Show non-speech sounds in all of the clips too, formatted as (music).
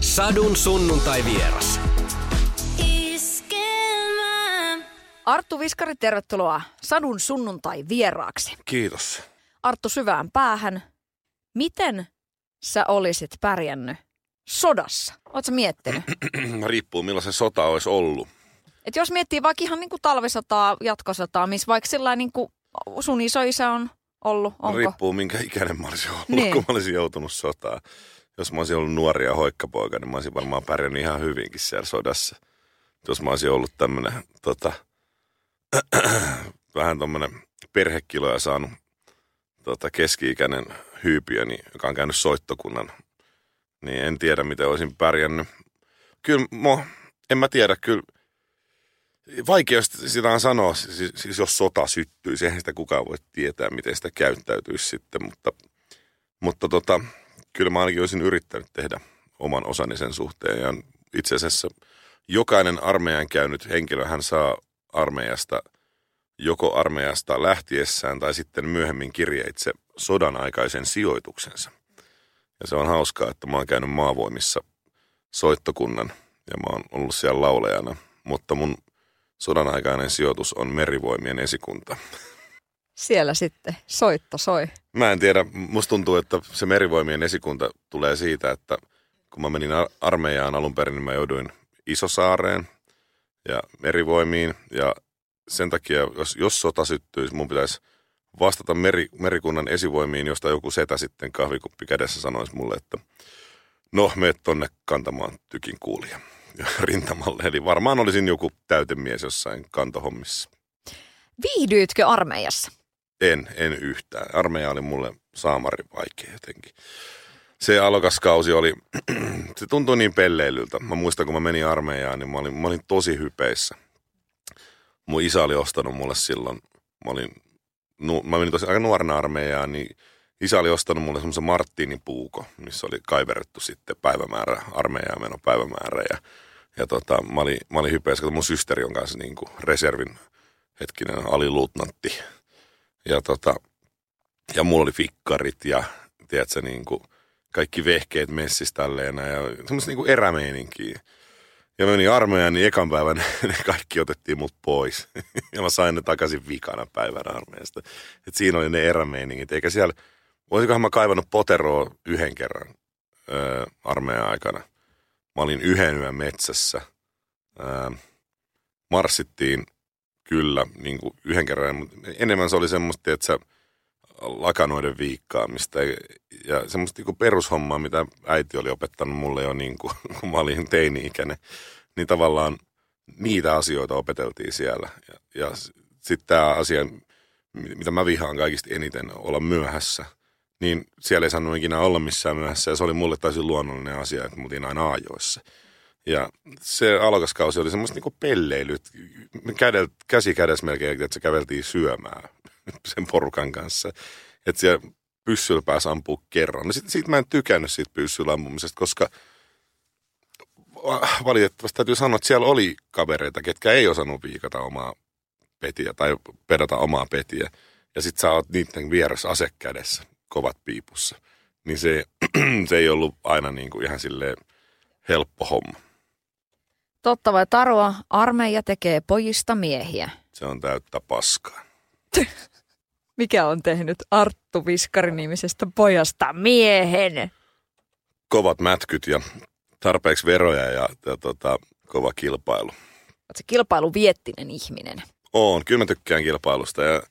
Sadun sunnuntai vieras. Arttu Viskari, tervetuloa Sadun sunnuntai vieraaksi. Kiitos. Arttu syvään päähän. Miten sä olisit pärjännyt sodassa? Oletko miettinyt? (clears throat) Riippuu millainen sota olisi ollut. Et jos miettii vaikka ihan niin kuin talvisotaa, jatkosotaa, missä vaikka sillä niin kuin sun isoisä on ollut, onko? Riippuu minkä ikäinen mä olisin ollut, Niin. kun mä olisin joutunut sotaan. Jos mä olisin ollut nuori ja hoikkapoika, niin mä olisin varmaan pärjännyt ihan hyvinkin siellä sodassa. Jos mä olisin ollut tämmönen tota, (clears throat) vähän tommonen perhekiloja saanut tota, keski-ikäinen hyypiö, niin, joka on käynyt soittokunnan, niin en tiedä, miten olisin pärjännyt. Kyllä, mo, en mä tiedä, kyllä Vaikea sitä on sanoa, siis, siis jos sota syttyisi, eihän sitä kukaan voi tietää, miten sitä käyttäytyisi sitten, mutta, mutta tota, kyllä mä ainakin olisin yrittänyt tehdä oman osani sen suhteen. Ja itse asiassa jokainen armeijan käynyt henkilö, hän saa armeijasta joko armeijasta lähtiessään tai sitten myöhemmin kirjeitse sodan aikaisen sijoituksensa. Ja se on hauskaa, että mä oon käynyt maavoimissa soittokunnan ja mä oon ollut siellä laulajana, mutta mun sodan aikainen sijoitus on merivoimien esikunta. Siellä sitten soitto soi. Mä en tiedä, musta tuntuu, että se merivoimien esikunta tulee siitä, että kun mä menin ar- armeijaan alun perin, niin mä jouduin Isosaareen ja merivoimiin. Ja sen takia, jos, jos sota syttyisi, mun pitäisi vastata meri, merikunnan esivoimiin, josta joku setä sitten kahvikuppi kädessä sanoisi mulle, että no, meet tonne kantamaan tykin kuulia (laughs) rintamalle. Eli varmaan olisin joku täytemies jossain kantohommissa. Viihdyitkö armeijassa? En, en yhtään. Armeija oli mulle saamari vaikea jotenkin. Se alokaskausi oli, (clears throat) se tuntui niin pelleilyltä. Mä muistan, kun mä menin armeijaan, niin mä olin, mä olin tosi hypeissä. Mun isä oli ostanut mulle silloin, mä olin, nu, mä menin tosi aika nuorena armeijaan, niin isä oli ostanut mulle semmoisen Martinin puuko, missä oli kaiverrettu sitten päivämäärä, armeijaan meno päivämäärä. Ja, ja tota, mä olin, mä olin hypeissä, kun mun systeri on kanssa niin kuin reservin hetkinen aliluutnantti. Ja, tota, ja mulla oli fikkarit ja tiedätkö, niin kuin kaikki vehkeet messissä tälleen ja semmoista niin erämeininkiä. Ja mä menin armeijaan, niin ekan päivän (laughs) ne kaikki otettiin mut pois. (laughs) ja mä sain ne takaisin vikana päivänä armeijasta. Et siinä oli ne erämeiningit. Eikä siellä, voisikohan mä kaivannut poteroa yhden kerran öö, armeijan aikana. Mä olin yhden yön metsässä. Öö, marssittiin kyllä niin kuin yhden kerran, mutta enemmän se oli semmoista, että sä lakanoiden viikkaamista ja semmoista niin perushommaa, mitä äiti oli opettanut mulle jo niin kuin, (laughs) kun mä olin teini-ikäinen, niin tavallaan niitä asioita opeteltiin siellä. Ja, ja sitten tämä asia, mitä mä vihaan kaikista eniten, olla myöhässä, niin siellä ei saanut ikinä olla missään myöhässä ja se oli mulle täysin luonnollinen asia, että mutin aina ajoissa. Ja se alokaskausi oli semmoista niinku pelleilyt. Me käsi kädessä melkein, että se käveltiin syömään (laughs) sen porukan kanssa. Että siellä pyssyllä pääsi ampua kerran. No sit, mä en tykännyt siitä pyssyllä ampumisesta, koska va- valitettavasti täytyy sanoa, että siellä oli kavereita, ketkä ei osannut viikata omaa petiä tai pedata omaa petiä. Ja sit sä oot niiden vieressä ase kädessä, kovat piipussa. Niin se, (clears throat) se ei ollut aina niinku ihan silleen helppo homma. Totta vai tarua, armeija tekee pojista miehiä. Se on täyttä paskaa. Mikä on tehnyt Arttu Viskari-nimisestä pojasta miehen? Kovat mätkyt ja tarpeeksi veroja ja, ja tota, kova kilpailu. Oletko se kilpailuviettinen ihminen? Oon, kyllä mä tykkään kilpailusta ja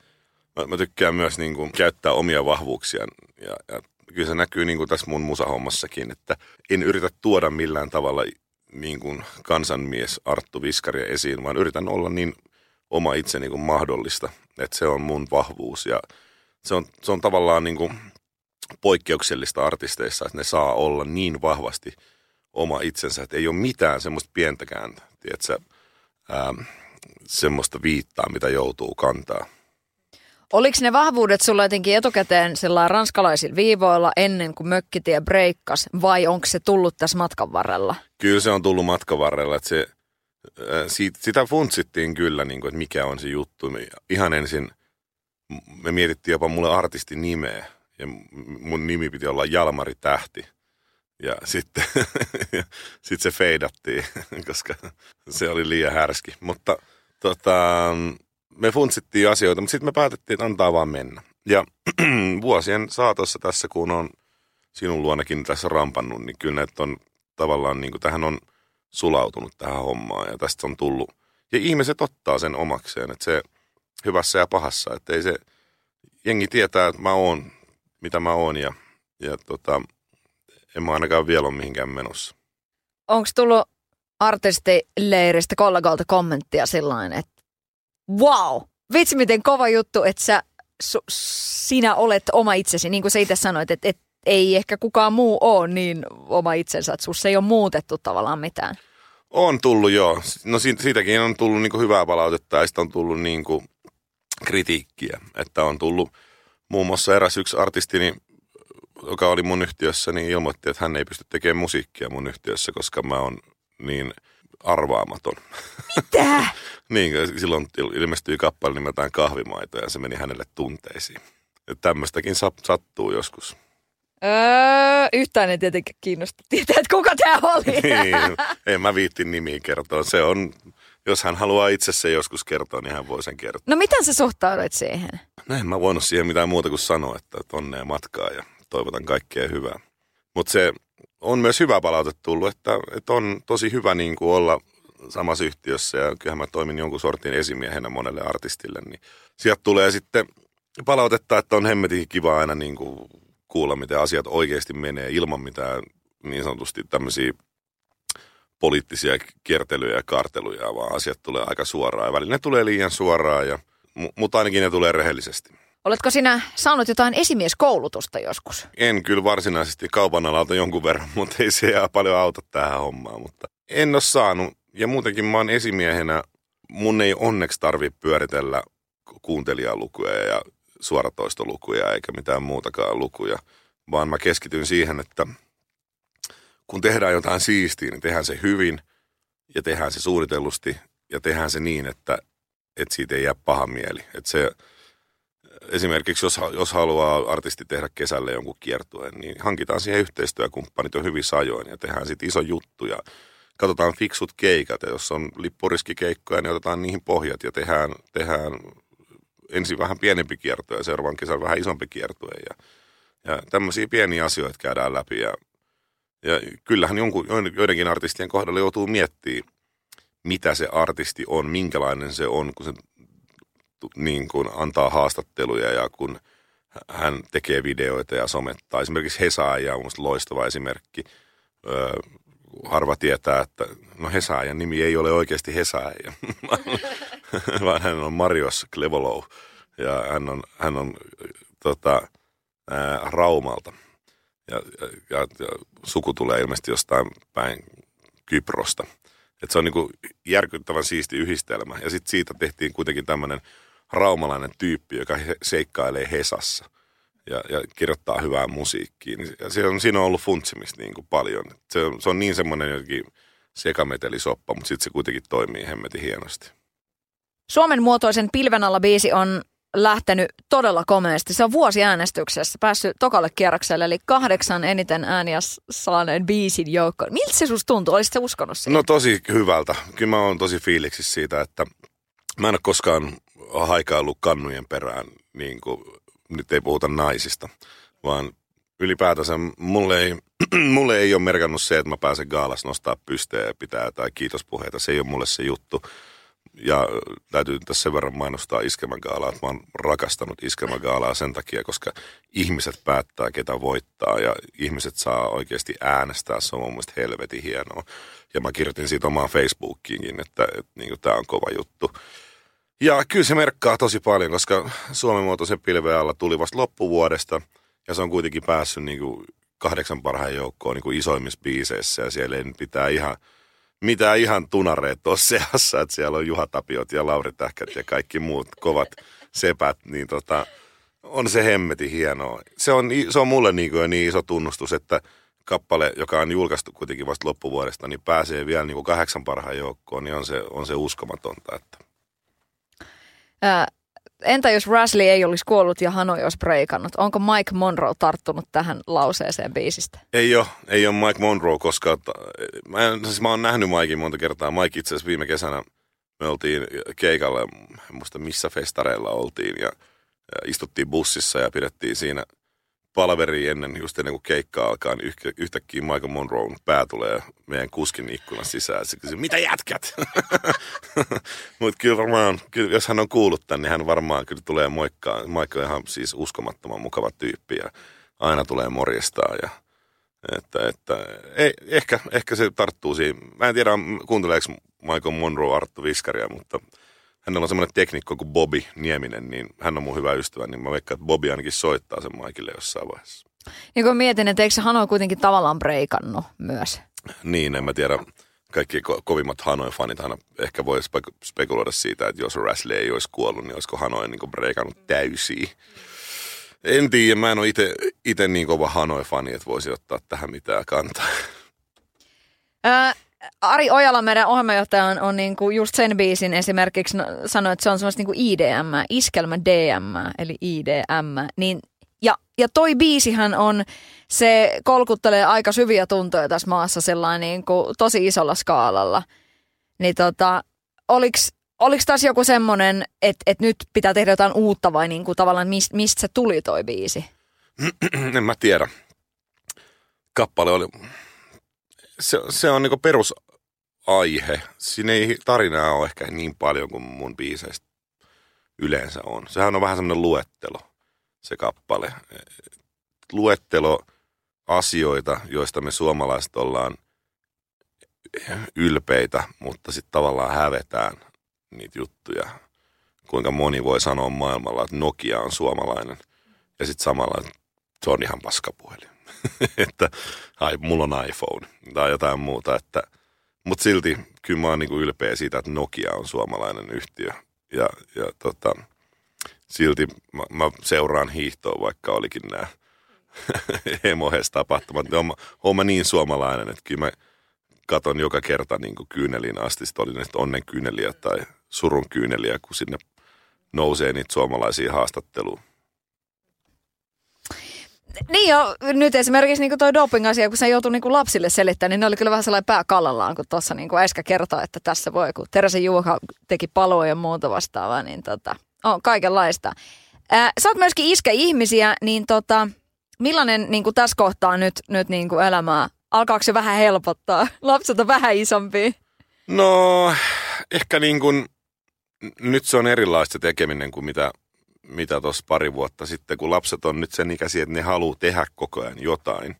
mä, mä tykkään myös niin kuin, käyttää omia vahvuuksia. Ja, ja kyllä se näkyy niin kuin tässä mun musahommassakin, että en yritä tuoda millään tavalla niin kuin kansanmies Arttu Viskaria esiin, vaan yritän olla niin oma itseni kuin mahdollista. Että se on mun vahvuus ja se on, se on tavallaan niin kuin poikkeuksellista artisteissa, että ne saa olla niin vahvasti oma itsensä, että ei ole mitään semmoista pientäkään, tiedätkö, ää, semmoista viittaa, mitä joutuu kantaa. Oliko ne vahvuudet sulla jotenkin etukäteen sillä ranskalaisilla viivoilla ennen kuin mökkitie breikkas vai onko se tullut tässä matkan varrella? Kyllä se on tullut matkan varrella, että se, ää, siitä, sitä funtsittiin kyllä, niin kuin, että mikä on se juttu. Me Ihan ensin me mietittiin jopa mulle artistin nimeä ja mun nimi piti olla Jalmari Tähti. Ja sitten (laughs) sit se feidattiin, (laughs) koska se oli liian härski. Mutta tota, me funtsittiin asioita, mutta sitten me päätettiin, että antaa vaan mennä. Ja (clears throat) vuosien saatossa tässä, kun on sinun luonakin tässä rampannut, niin kyllä että on tavallaan, niin kuin tähän on sulautunut tähän hommaan ja tästä on tullut. Ja ihmiset ottaa sen omakseen, että se hyvässä ja pahassa, että ei se, jengi tietää, että mä oon, mitä mä oon ja, ja tota, en mä ainakaan vielä ole mihinkään menossa. Onko tullut artistileiristä kollegalta kommenttia sillain, että wow, vitsi miten kova juttu, että sä, su, sinä olet oma itsesi, niin kuin sä itse sanoit, että, että ei ehkä kukaan muu ole niin oma itsensä, että sussa ei ole muutettu tavallaan mitään. On tullut joo. No siitäkin on tullut niin hyvää palautetta ja sitten on tullut niin kritiikkiä. Että on tullut muun muassa eräs yksi artistini, joka oli mun yhtiössä, niin ilmoitti, että hän ei pysty tekemään musiikkia mun yhtiössä, koska mä oon niin arvaamaton. Mitä? (laughs) niin, silloin ilmestyi kappale nimeltään Kahvimaito ja se meni hänelle tunteisiin. Että tämmöistäkin sattuu joskus. Öö, yhtään ei tietenkin kiinnosta tietää, että kuka tämä oli. (laughs) niin, en mä viitti nimiä kertoa. Se on, jos hän haluaa itse se joskus kertoa, niin hän voi sen kertoa. No miten sä suhtauduit siihen? No en mä voinut siihen mitään muuta kuin sanoa, että onnea matkaa ja toivotan kaikkea hyvää. Mutta se on myös hyvä palaute tullut, että, että on tosi hyvä niin kuin olla samassa yhtiössä ja kyllähän mä toimin jonkun sortin esimiehenä monelle artistille, niin sieltä tulee sitten palautetta, että on hemmetin kiva aina niin kuin kuulla, miten asiat oikeasti menee ilman mitään niin sanotusti tämmöisiä poliittisia kiertelyjä ja karteluja, vaan asiat tulee aika suoraan. Ja välillä ne tulee liian suoraan, ja, mutta ainakin ne tulee rehellisesti. Oletko sinä saanut jotain esimieskoulutusta joskus? En kyllä varsinaisesti kaupan alalta jonkun verran, (laughs) mutta ei se paljon auta tähän hommaan. Mutta en ole saanut. Ja muutenkin mä oon esimiehenä. Mun ei onneksi tarvi pyöritellä kuuntelijalukuja ja suoratoistolukuja eikä mitään muutakaan lukuja, vaan mä keskityn siihen, että kun tehdään jotain siistiä, niin tehdään se hyvin ja tehdään se suunnitellusti ja tehdään se niin, että, että siitä ei jää paha mieli. Että se, esimerkiksi jos, jos haluaa artisti tehdä kesälle jonkun kiertueen, niin hankitaan siihen yhteistyökumppanit jo hyvin sajoin ja tehdään sitten iso juttu ja katsotaan fiksut keikat ja jos on lippuriskikeikkoja, niin otetaan niihin pohjat ja tehdään, tehdään ensin vähän pienempi kierto ja seuraavan kesän vähän isompi kiertue. Ja, ja tämmöisiä pieniä asioita käydään läpi. Ja, ja kyllähän jonkun, joidenkin artistien kohdalla joutuu miettimään, mitä se artisti on, minkälainen se on, kun se niin kuin antaa haastatteluja ja kun hän tekee videoita ja somettaa. Esimerkiksi Hesaaja on minusta loistava esimerkki. Öö, harva tietää, että no Hesaajan nimi ei ole oikeasti Hesaaja, (laughs) vaan hän on Marios Klevolou ja hän on, hän on tota, ää, Raumalta. Ja, ja, ja, suku tulee ilmeisesti jostain päin Kyprosta. Et se on niinku järkyttävän siisti yhdistelmä. Ja sitten siitä tehtiin kuitenkin tämmöinen raumalainen tyyppi, joka seikkailee Hesassa ja, ja kirjoittaa hyvää musiikkia. Niin, ja se on, siinä on ollut funtsimista niin kuin paljon. Se on, se on niin semmoinen jotenkin sekametelisoppa, mutta sitten se kuitenkin toimii hemmetin hienosti. Suomen muotoisen pilven alla biisi on lähtenyt todella komeasti. Se on vuosiäänestyksessä päässyt tokalle kierrokselle, eli kahdeksan eniten ääniä saaneen biisin joukkoon. Miltä se susta tuntuu? Olisit se uskonut siihen? No tosi hyvältä. Kyllä mä oon tosi fiiliksissä siitä, että mä en ole koskaan haikaillut kannujen perään, niin kuin, nyt ei puhuta naisista, vaan ylipäätänsä mulle ei, (clears throat) mulle ei ole merkannut se, että mä pääsen gaalas nostaa pystyä ja pitää tai kiitospuheita. Se ei ole mulle se juttu ja täytyy tässä sen verran mainostaa Iskelmägaalaa, että mä oon rakastanut Iskelmägaalaa sen takia, koska ihmiset päättää, ketä voittaa ja ihmiset saa oikeasti äänestää. Se on mun mielestä helvetin hienoa. Ja mä kirjoitin siitä omaan Facebookiinkin, että, että niin tämä on kova juttu. Ja kyllä se merkkaa tosi paljon, koska Suomen muotoisen pilven alla tuli vasta loppuvuodesta ja se on kuitenkin päässyt niin kuin kahdeksan parhaan joukkoon niin kuin isoimmissa biiseissä ja siellä ei pitää ihan – mitään ihan tunareet ole seassa, että siellä on Juha Tapiot ja Lauri Tähkät ja kaikki muut kovat sepät, niin tota, on se hemmeti hienoa. Se on, se on mulle niin, kuin niin iso tunnustus, että kappale, joka on julkaistu kuitenkin vasta loppuvuodesta, niin pääsee vielä niin kuin kahdeksan parhaan joukkoon, niin on se, on se uskomatonta. Että. Entä jos Rasley ei olisi kuollut ja Hanoi olisi breikannut? Onko Mike Monroe tarttunut tähän lauseeseen biisistä? Ei ole, ei ole Mike Monroe koska Mä, en, siis mä oon nähnyt Mikein monta kertaa. Mike itse asiassa viime kesänä me oltiin keikalla, en muista missä festareilla oltiin ja, ja istuttiin bussissa ja pidettiin siinä – palveri ennen, just ennen kuin keikka alkaa, niin yhtäkkiä Michael Monroe pää tulee meidän kuskin ikkunan sisään. Se kysyy, mitä jätkät? (laughs) Mutta kyllä varmaan, kyllä, jos hän on kuullut tämän, niin hän varmaan kyllä tulee moikkaa. Michael on ihan siis uskomattoman mukava tyyppi ja aina tulee morjestaa ja että, että ei, ehkä, ehkä se tarttuu siihen. Mä en tiedä, kuunteleeko Michael Monroe Arttu Viskaria, mutta hänellä on semmoinen teknikko kuin Bobby Nieminen, niin hän on mun hyvä ystävä, niin mä veikkaan, että Bobby ainakin soittaa sen Maikille jossain vaiheessa. Ja kun mietin, että eikö se Hanoi kuitenkin tavallaan breikannut myös? Niin, en mä tiedä. Kaikki ko- kovimmat Hanoi-fanit aina ehkä voi spek- spekuloida siitä, että jos Rasley ei olisi kuollut, niin olisiko Hanoi niin breikannut täysiä. En tiedä, mä en ole itse niin kova Hanoi-fani, että voisi ottaa tähän mitään kantaa. Ari Ojala, meidän ohjelmajohtaja, on, on niin kuin just sen biisin esimerkiksi no, sanoi, että se on semmoista niin kuin IDM, iskelmä DM, eli IDM. Niin, ja, ja toi biisihän on, se kolkuttelee aika syviä tuntoja tässä maassa sellainen niin kuin tosi isolla skaalalla. Niin tota, oliks, oliko taas joku semmoinen, että, että nyt pitää tehdä jotain uutta vai niin kuin tavallaan mist, mistä se tuli toi biisi? (clears throat) en mä tiedä. Kappale oli, se, se on niinku perusaihe. Siinä ei tarinaa ole ehkä niin paljon kuin mun biiseistä yleensä on. Sehän on vähän semmoinen luettelo, se kappale. Luettelo asioita, joista me suomalaiset ollaan ylpeitä, mutta sitten tavallaan hävetään niitä juttuja. Kuinka moni voi sanoa maailmalla, että Nokia on suomalainen ja sitten samalla, että se on ihan paskapuhelin. (laughs) että ai, mulla on iPhone tai jotain muuta. Että, mutta silti kyllä mä oon niin ylpeä siitä, että Nokia on suomalainen yhtiö. Ja, ja tota, silti mä, mä seuraan hiihtoa, vaikka olikin nämä (laughs) emohes tapahtumat. Niin oon, mä niin suomalainen, että kyllä mä katon joka kerta niin kuin kyyneliin asti. Sitten oli ne onnen kyyneliä tai surun kyyneliä, kun sinne nousee niitä suomalaisia haastatteluja. Niin jo, nyt esimerkiksi niin tuo doping-asia, kun se joutui niin lapsille selittämään, niin ne oli kyllä vähän sellainen pääkallallaan, kun tuossa niin äsken kertoi, että tässä voi, kun Teresa Juha teki paloa ja muuta vastaavaa, niin tota, on kaikenlaista. Ää, sä oot myöskin iskä ihmisiä, niin tota, millainen niin tässä kohtaa nyt, nyt niin elämää? Alkaako se vähän helpottaa? Lapset on vähän isompi. No, ehkä niin kuin, nyt se on erilaista tekeminen kuin mitä mitä tuossa pari vuotta sitten, kun lapset on nyt sen ikäisiä, että ne haluaa tehdä koko ajan jotain.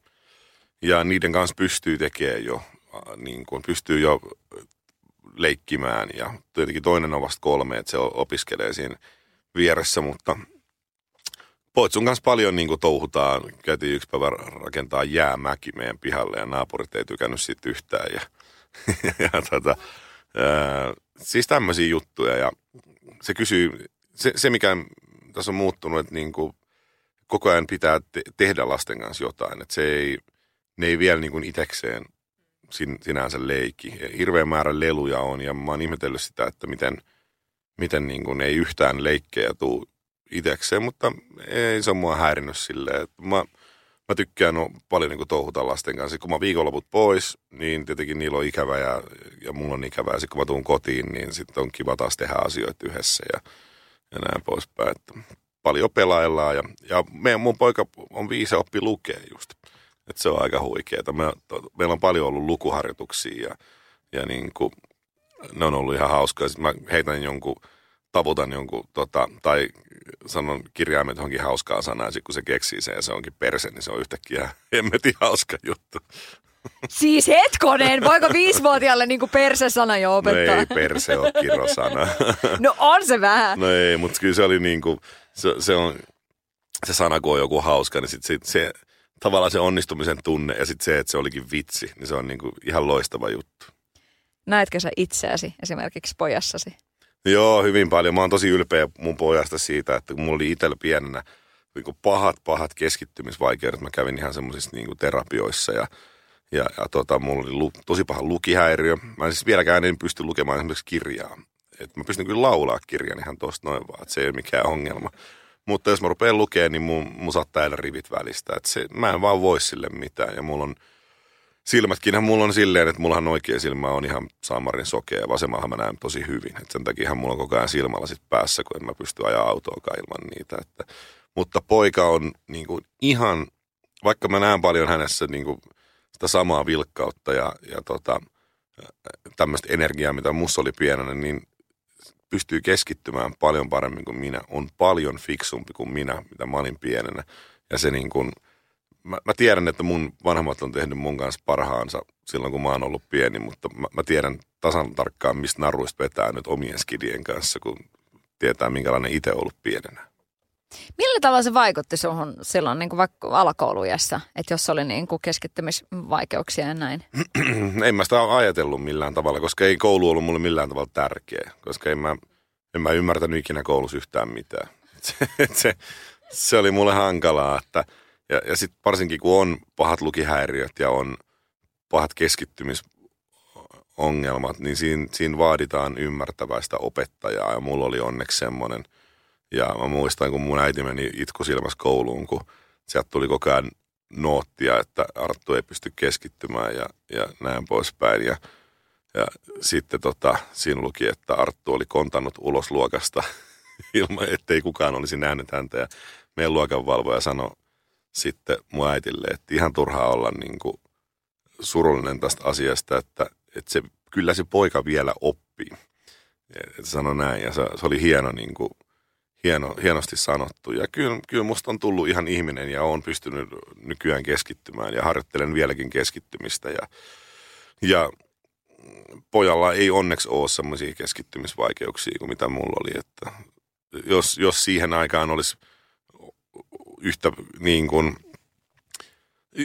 Ja niiden kanssa pystyy tekemään jo, niin kuin pystyy jo leikkimään. Ja tietenkin toinen on vasta kolme, että se opiskelee siinä vieressä, mutta Poitsun kanssa paljon niin kuin touhutaan. Käytiin yksi päivä rakentaa jäämäki meidän pihalle ja naapurit ei tykännyt siitä yhtään. Ja, (laughs) ja tota, ää, siis tämmöisiä juttuja ja se kysyy, se, se mikä tässä on muuttunut, että niin kuin koko ajan pitää te- tehdä lasten kanssa jotain. Että se ei, ne ei vielä niin kuin itekseen sin, sinänsä leikki. Hirveän määrä leluja on ja mä oon ihmetellyt sitä, että miten, miten niin kuin ei yhtään leikkejä tuu itekseen, mutta ei se on mua häirinnyt silleen. Mä, mä tykkään no, paljon niin kuin touhuta lasten kanssa. Kun mä viikonloput pois, niin tietenkin niillä on ikävä ja, ja mulla on ikävä. Ja sitten kun mä tuun kotiin, niin sitten on kiva taas tehdä asioita yhdessä. Ja ja näin poispäin. Että paljon pelaillaan ja, ja meidän, mun poika on viisi oppi lukee just. Että se on aika huikeeta. Me, to, meillä on paljon ollut lukuharjoituksia ja, ja niin kuin, ne on ollut ihan hauskaa. Sitten mä heitän jonkun, tavutan jonkun, tota, tai sanon kirjaimet johonkin hauskaa sanaa, kun se keksii sen ja se onkin perse, niin se on yhtäkkiä (laughs) hemmetin hauska juttu. Siis hetkonen, voiko viisivuotiaalle niinku perse-sana jo opettaa? No ei perse ole kirosana. (laughs) no on se vähän. No ei, mutta kyllä se oli niinku, se, se on, se sana kun on joku hauska, niin sit, sit se, tavallaan se onnistumisen tunne ja sitten se, että se olikin vitsi, niin se on niinku ihan loistava juttu. Näetkö sä itseäsi esimerkiksi pojassasi? Joo, hyvin paljon. Mä oon tosi ylpeä mun pojasta siitä, että kun mulla oli itsellä pienenä niin pahat, pahat keskittymisvaikeudet. Mä kävin ihan semmoisissa niin terapioissa ja ja, ja tota, mulla oli lu, tosi paha lukihäiriö. Mä en siis vieläkään en pysty lukemaan esimerkiksi kirjaa. että mä pystyn kyllä laulaa kirjan ihan tuosta noin vaan, että se ei ole mikään ongelma. Mutta jos mä rupean lukemaan, niin mun, mun saattaa jäädä rivit välistä. Että se, mä en vaan voi sille mitään. Ja mulla on silmätkin, mulla on silleen, että mullahan oikea silmä on ihan saamarin sokea ja vasemmahan mä näen tosi hyvin. Et sen takia mulla on koko ajan silmällä sit päässä, kun en mä pysty ajaa autoa ilman niitä. Että, mutta poika on niin kuin ihan, vaikka mä näen paljon hänessä niin kuin sitä samaa vilkkautta ja, ja tota, tämmöistä energiaa, mitä musta oli pienenä, niin pystyy keskittymään paljon paremmin kuin minä. On paljon fiksumpi kuin minä, mitä mä olin pienenä. Ja se niin kuin, mä, mä tiedän, että mun vanhemmat on tehnyt mun kanssa parhaansa silloin, kun mä oon ollut pieni, mutta mä, mä tiedän tasan tarkkaan, mistä naruista vetää nyt omien skidien kanssa, kun tietää, minkälainen itse ollut pienenä. Millä tavalla se vaikutti sinuhun silloin niin kuin vaikka alakoulujassa, että jos oli niin kuin keskittymisvaikeuksia ja näin? (clears throat) en mä sitä ajatellut millään tavalla, koska ei koulu ollut mulle millään tavalla tärkeä, koska en mä, en mä ymmärtänyt ikinä koulussa yhtään mitään. (laughs) Se, se, se oli mulle hankalaa, että ja, ja sitten varsinkin kun on pahat lukihäiriöt ja on pahat keskittymisongelmat, niin siinä, siinä vaaditaan ymmärtäväistä opettajaa ja mulla oli onneksi semmoinen – ja mä muistan, kun mun äiti meni itkusilmässä kouluun, kun sieltä tuli koko ajan noottia, että Arttu ei pysty keskittymään ja, ja näin poispäin. Ja, ja sitten tota, siinä luki, että Arttu oli kontannut ulos luokasta (laughs) ilman, ettei kukaan olisi nähnyt häntä. Ja meidän luokanvalvoja sanoi sitten mun äitille, että ihan turhaa olla niin kuin surullinen tästä asiasta, että, että se, kyllä se poika vielä oppii. Sano näin ja se, se oli hieno niin kuin, hieno, hienosti sanottu. Ja kyllä, kyllä musta on tullut ihan ihminen ja on pystynyt nykyään keskittymään ja harjoittelen vieläkin keskittymistä. Ja, ja pojalla ei onneksi ole semmoisia keskittymisvaikeuksia kuin mitä mulla oli. Että jos, jos siihen aikaan olisi yhtä niin kuin,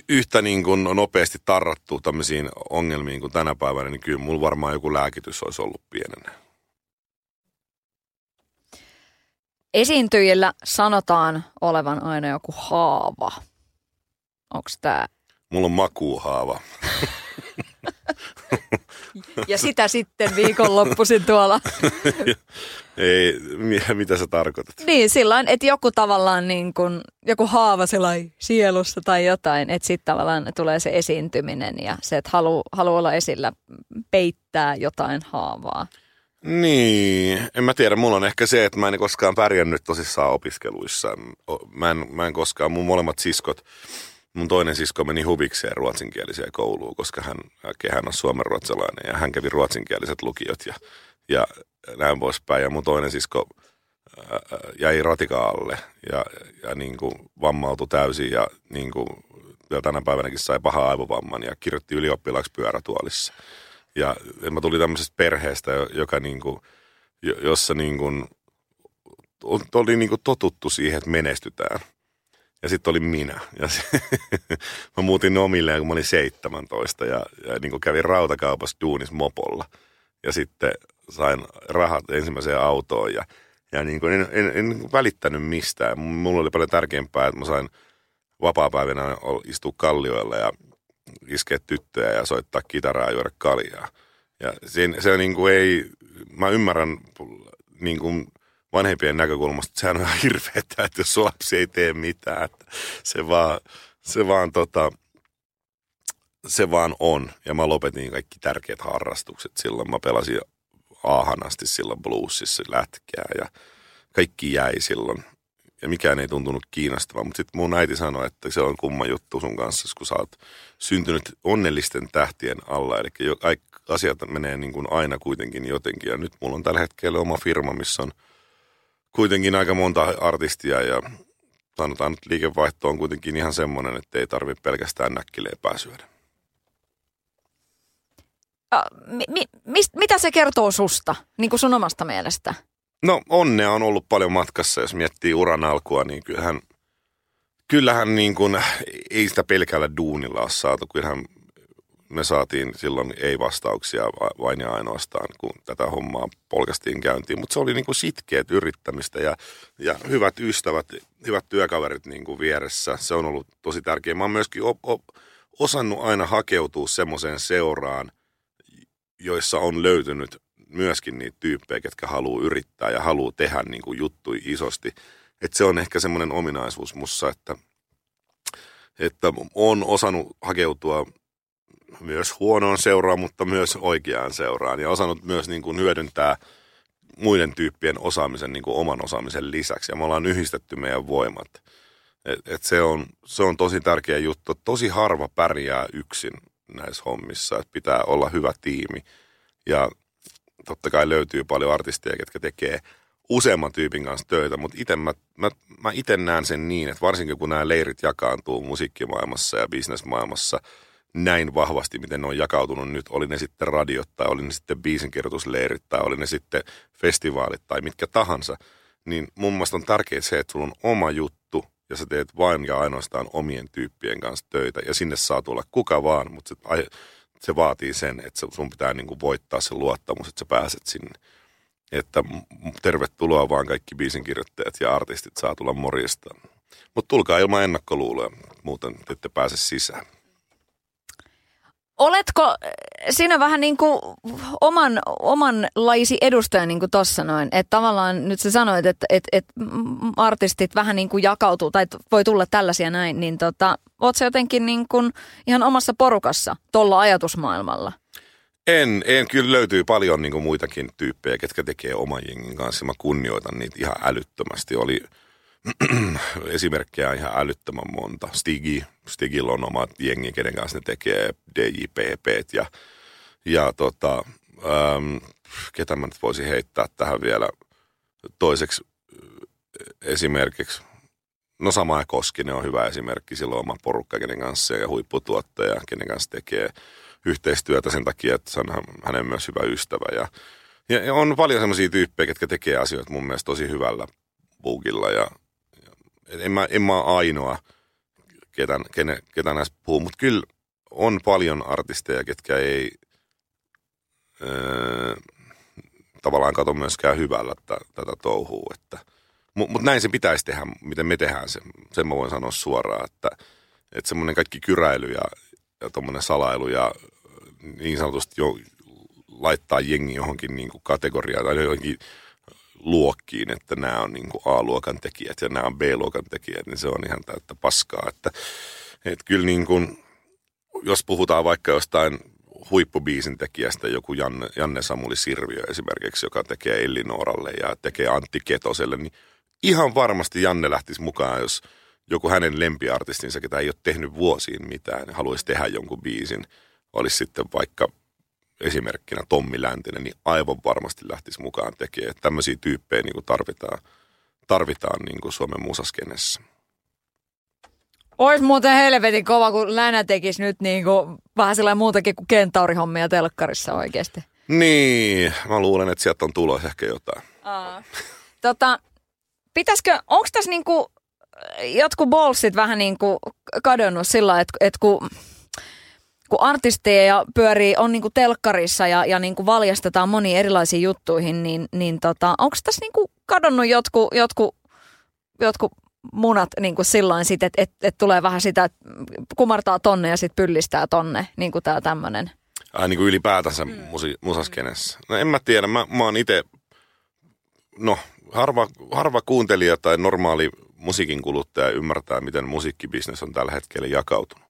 yhtä niin kuin nopeasti tarrattu tämmöisiin ongelmiin kuin tänä päivänä, niin kyllä mulla varmaan joku lääkitys olisi ollut pienenä. Esiintyjillä sanotaan olevan aina joku haava. Onko tämä? Mulla on makuuhaava. ja sitä sitten viikonloppuisin tuolla. (laughs) Ei, mitä sä tarkoitat? Niin, sillä että joku tavallaan niin kuin, joku haava sielussa tai jotain, että sitten tavallaan tulee se esiintyminen ja se, että haluaa halu olla esillä, peittää jotain haavaa. Niin, en mä tiedä. Mulla on ehkä se, että mä en koskaan pärjännyt tosissaan opiskeluissa. Mä en, mä en koskaan, mun molemmat siskot, mun toinen sisko meni huvikseen ruotsinkieliseen kouluun, koska hän, hän on suomenruotsalainen ja hän kävi ruotsinkieliset lukiot ja, ja näin poispäin. Ja mun toinen sisko ää, jäi ratikaalle ja, ja niin kuin vammautui täysin ja niin kuin vielä tänä päivänäkin sai paha aivovamman ja kirjoitti ylioppilaaksi pyörätuolissa. Ja mä tulin tämmöisestä perheestä, joka niin kuin, jossa niin kuin, oli niin kuin totuttu siihen, että menestytään. Ja sitten oli minä. Ja se, (laughs) mä muutin omilleen, kun mä olin 17 ja, ja niin kuin kävin rautakaupassa duunis mopolla. Ja sitten sain rahat ensimmäiseen autoon ja, ja niin kuin en, en, en välittänyt mistään. Mulla oli paljon tärkeämpää, että mä sain vapaa-päivinä istua kallioilla ja iskeä tyttöjä ja soittaa kitaraa ja juoda kaljaa. Ja se, se niin kuin ei, mä ymmärrän niin kuin vanhempien näkökulmasta, että sehän on ihan hirveetä, että jos lapsi ei tee mitään, että se vaan, se vaan tota, se vaan on. Ja mä lopetin kaikki tärkeät harrastukset silloin. Mä pelasin aahanasti silloin bluesissa lätkää ja kaikki jäi silloin ja mikään ei tuntunut kiinnostavaa. Mutta sitten mun äiti sanoi, että se on kumma juttu sun kanssa, kun sä oot syntynyt onnellisten tähtien alla. Eli asiat menee niin kuin aina kuitenkin jotenkin. Ja nyt mulla on tällä hetkellä oma firma, missä on kuitenkin aika monta artistia ja sanotaan, että liikevaihto on kuitenkin ihan semmoinen, että ei tarvitse pelkästään näkkileipää syödä. mi, mi, mist, mitä se kertoo susta, niin kuin sun omasta mielestä? No onnea on ollut paljon matkassa, jos miettii uran alkua, niin kyllähän, kyllähän niin kuin, ei sitä pelkällä duunilla ole saatu. Kyllähän me saatiin silloin ei-vastauksia vain ja ainoastaan, kun tätä hommaa polkastiin käyntiin. Mutta se oli niin kuin sitkeät yrittämistä ja, ja hyvät ystävät, hyvät työkaverit niin kuin vieressä. Se on ollut tosi tärkeää. Mä oon myöskin op, op, osannut aina hakeutua semmoiseen seuraan, joissa on löytynyt myöskin niitä tyyppejä, ketkä haluaa yrittää ja haluaa tehdä niin kuin juttui isosti. Että se on ehkä semmoinen ominaisuus mussa, että, että on osannut hakeutua myös huonoon seuraan, mutta myös oikeaan seuraan ja osannut myös niin kuin hyödyntää muiden tyyppien osaamisen niin kuin oman osaamisen lisäksi ja me ollaan yhdistetty meidän voimat. Et, et se, on, se on tosi tärkeä juttu. Tosi harva pärjää yksin näissä hommissa, että pitää olla hyvä tiimi ja totta kai löytyy paljon artisteja, jotka tekee useamman tyypin kanssa töitä, mutta itse mä, mä, mä itse näen sen niin, että varsinkin kun nämä leirit jakaantuu musiikkimaailmassa ja bisnesmaailmassa – näin vahvasti, miten ne on jakautunut nyt, oli ne sitten radiot tai oli ne sitten biisinkirjoitusleirit tai oli ne sitten festivaalit tai mitkä tahansa, niin mun mielestä on tärkeää se, että sulla on oma juttu ja sä teet vain ja ainoastaan omien tyyppien kanssa töitä ja sinne saa tulla kuka vaan, mutta se, se vaatii sen, että sun pitää niin kuin voittaa se luottamus, että sä pääset sinne. Että tervetuloa vaan kaikki biisinkirjoittajat ja artistit saa tulla morjesta. Mutta tulkaa ilman ennakkoluuloja, muuten ette pääse sisään. Oletko äh, sinä vähän niin kuin oman, oman laisi edustaja niin kuin tuossa noin, että tavallaan nyt sä sanoit, että, että, että artistit vähän niin kuin jakautuu tai voi tulla tällaisia näin, niin tota, oot sä jotenkin niin kuin ihan omassa porukassa tuolla ajatusmaailmalla? En, en. Kyllä löytyy paljon niin kuin muitakin tyyppejä, ketkä tekee oman jengin kanssa. Mä kunnioitan niitä ihan älyttömästi. Oli (clears throat) esimerkkejä ihan älyttömän monta. Stigi, Stigillä on omat jengi, kenen kanssa ne tekee DJPP ja, ja tota, ähm, ketä mä nyt voisin heittää tähän vielä toiseksi esimerkiksi. No sama Koskinen on hyvä esimerkki, silloin oma porukka, kenen kanssa ja huipputuottaja, kenen kanssa tekee yhteistyötä sen takia, että se on hänen myös hyvä ystävä. Ja, ja on paljon sellaisia tyyppejä, jotka tekee asioita mun mielestä tosi hyvällä bugilla ja en mä, en mä ainoa, ketä, kene, ketä näistä puhuu, mutta kyllä on paljon artisteja, ketkä ei öö, tavallaan kato myöskään hyvällä t- tätä touhua. Mutta mut näin se pitäisi tehdä, miten me tehdään se. Sen mä voin sanoa suoraan, että, että semmoinen kaikki kyräily ja, ja tuommoinen salailu ja niin sanotusti jo laittaa jengi johonkin niin kuin kategoriaan tai johonkin luokkiin, että nämä on niin kuin A-luokan tekijät ja nämä on B-luokan tekijät, niin se on ihan täyttä paskaa. Että, että kyllä niin kuin, jos puhutaan vaikka jostain huippubiisin tekijästä, joku Janne, Janne Samuli Sirviö esimerkiksi, joka tekee Ellinooralle ja tekee Antti Ketoselle, niin ihan varmasti Janne lähtisi mukaan, jos joku hänen lempiartistinsa, ketä ei ole tehnyt vuosiin mitään, haluaisi tehdä jonkun biisin, olisi sitten vaikka esimerkkinä Tommi Läntinen, niin aivan varmasti lähtisi mukaan tekemään. Että tämmöisiä tyyppejä niin kuin tarvitaan, tarvitaan niin kuin Suomen musaskenessä. Ois muuten helvetin kova, kun Länä tekisi nyt niin kuin, vähän sellainen muutakin kuin kentaurihommia telkkarissa oikeasti. Niin, mä luulen, että sieltä on tulossa ehkä jotain. Aa. Tota, pitäisikö, onko tässä niinku jotkut bolsit vähän niin kuin kadonnut sillä että, että kun kun artisteja pyörii, on niinku telkkarissa ja, ja niinku valjastetaan moniin erilaisiin juttuihin, niin, niin tota, onko tässä niinku kadonnut jotkut, jotkut, jotkut munat niin kuin silloin sitten, että et, et tulee vähän sitä, että kumartaa tonne ja sitten pyllistää tonne, niin kuin tämä tämmöinen. Ai niin kuin ylipäätänsä mm. musi, musaskenessä. No en mä tiedä, mä, mä oon itse, no harva, harva kuuntelija tai normaali musiikin kuluttaja ymmärtää, miten musiikkibisnes on tällä hetkellä jakautunut.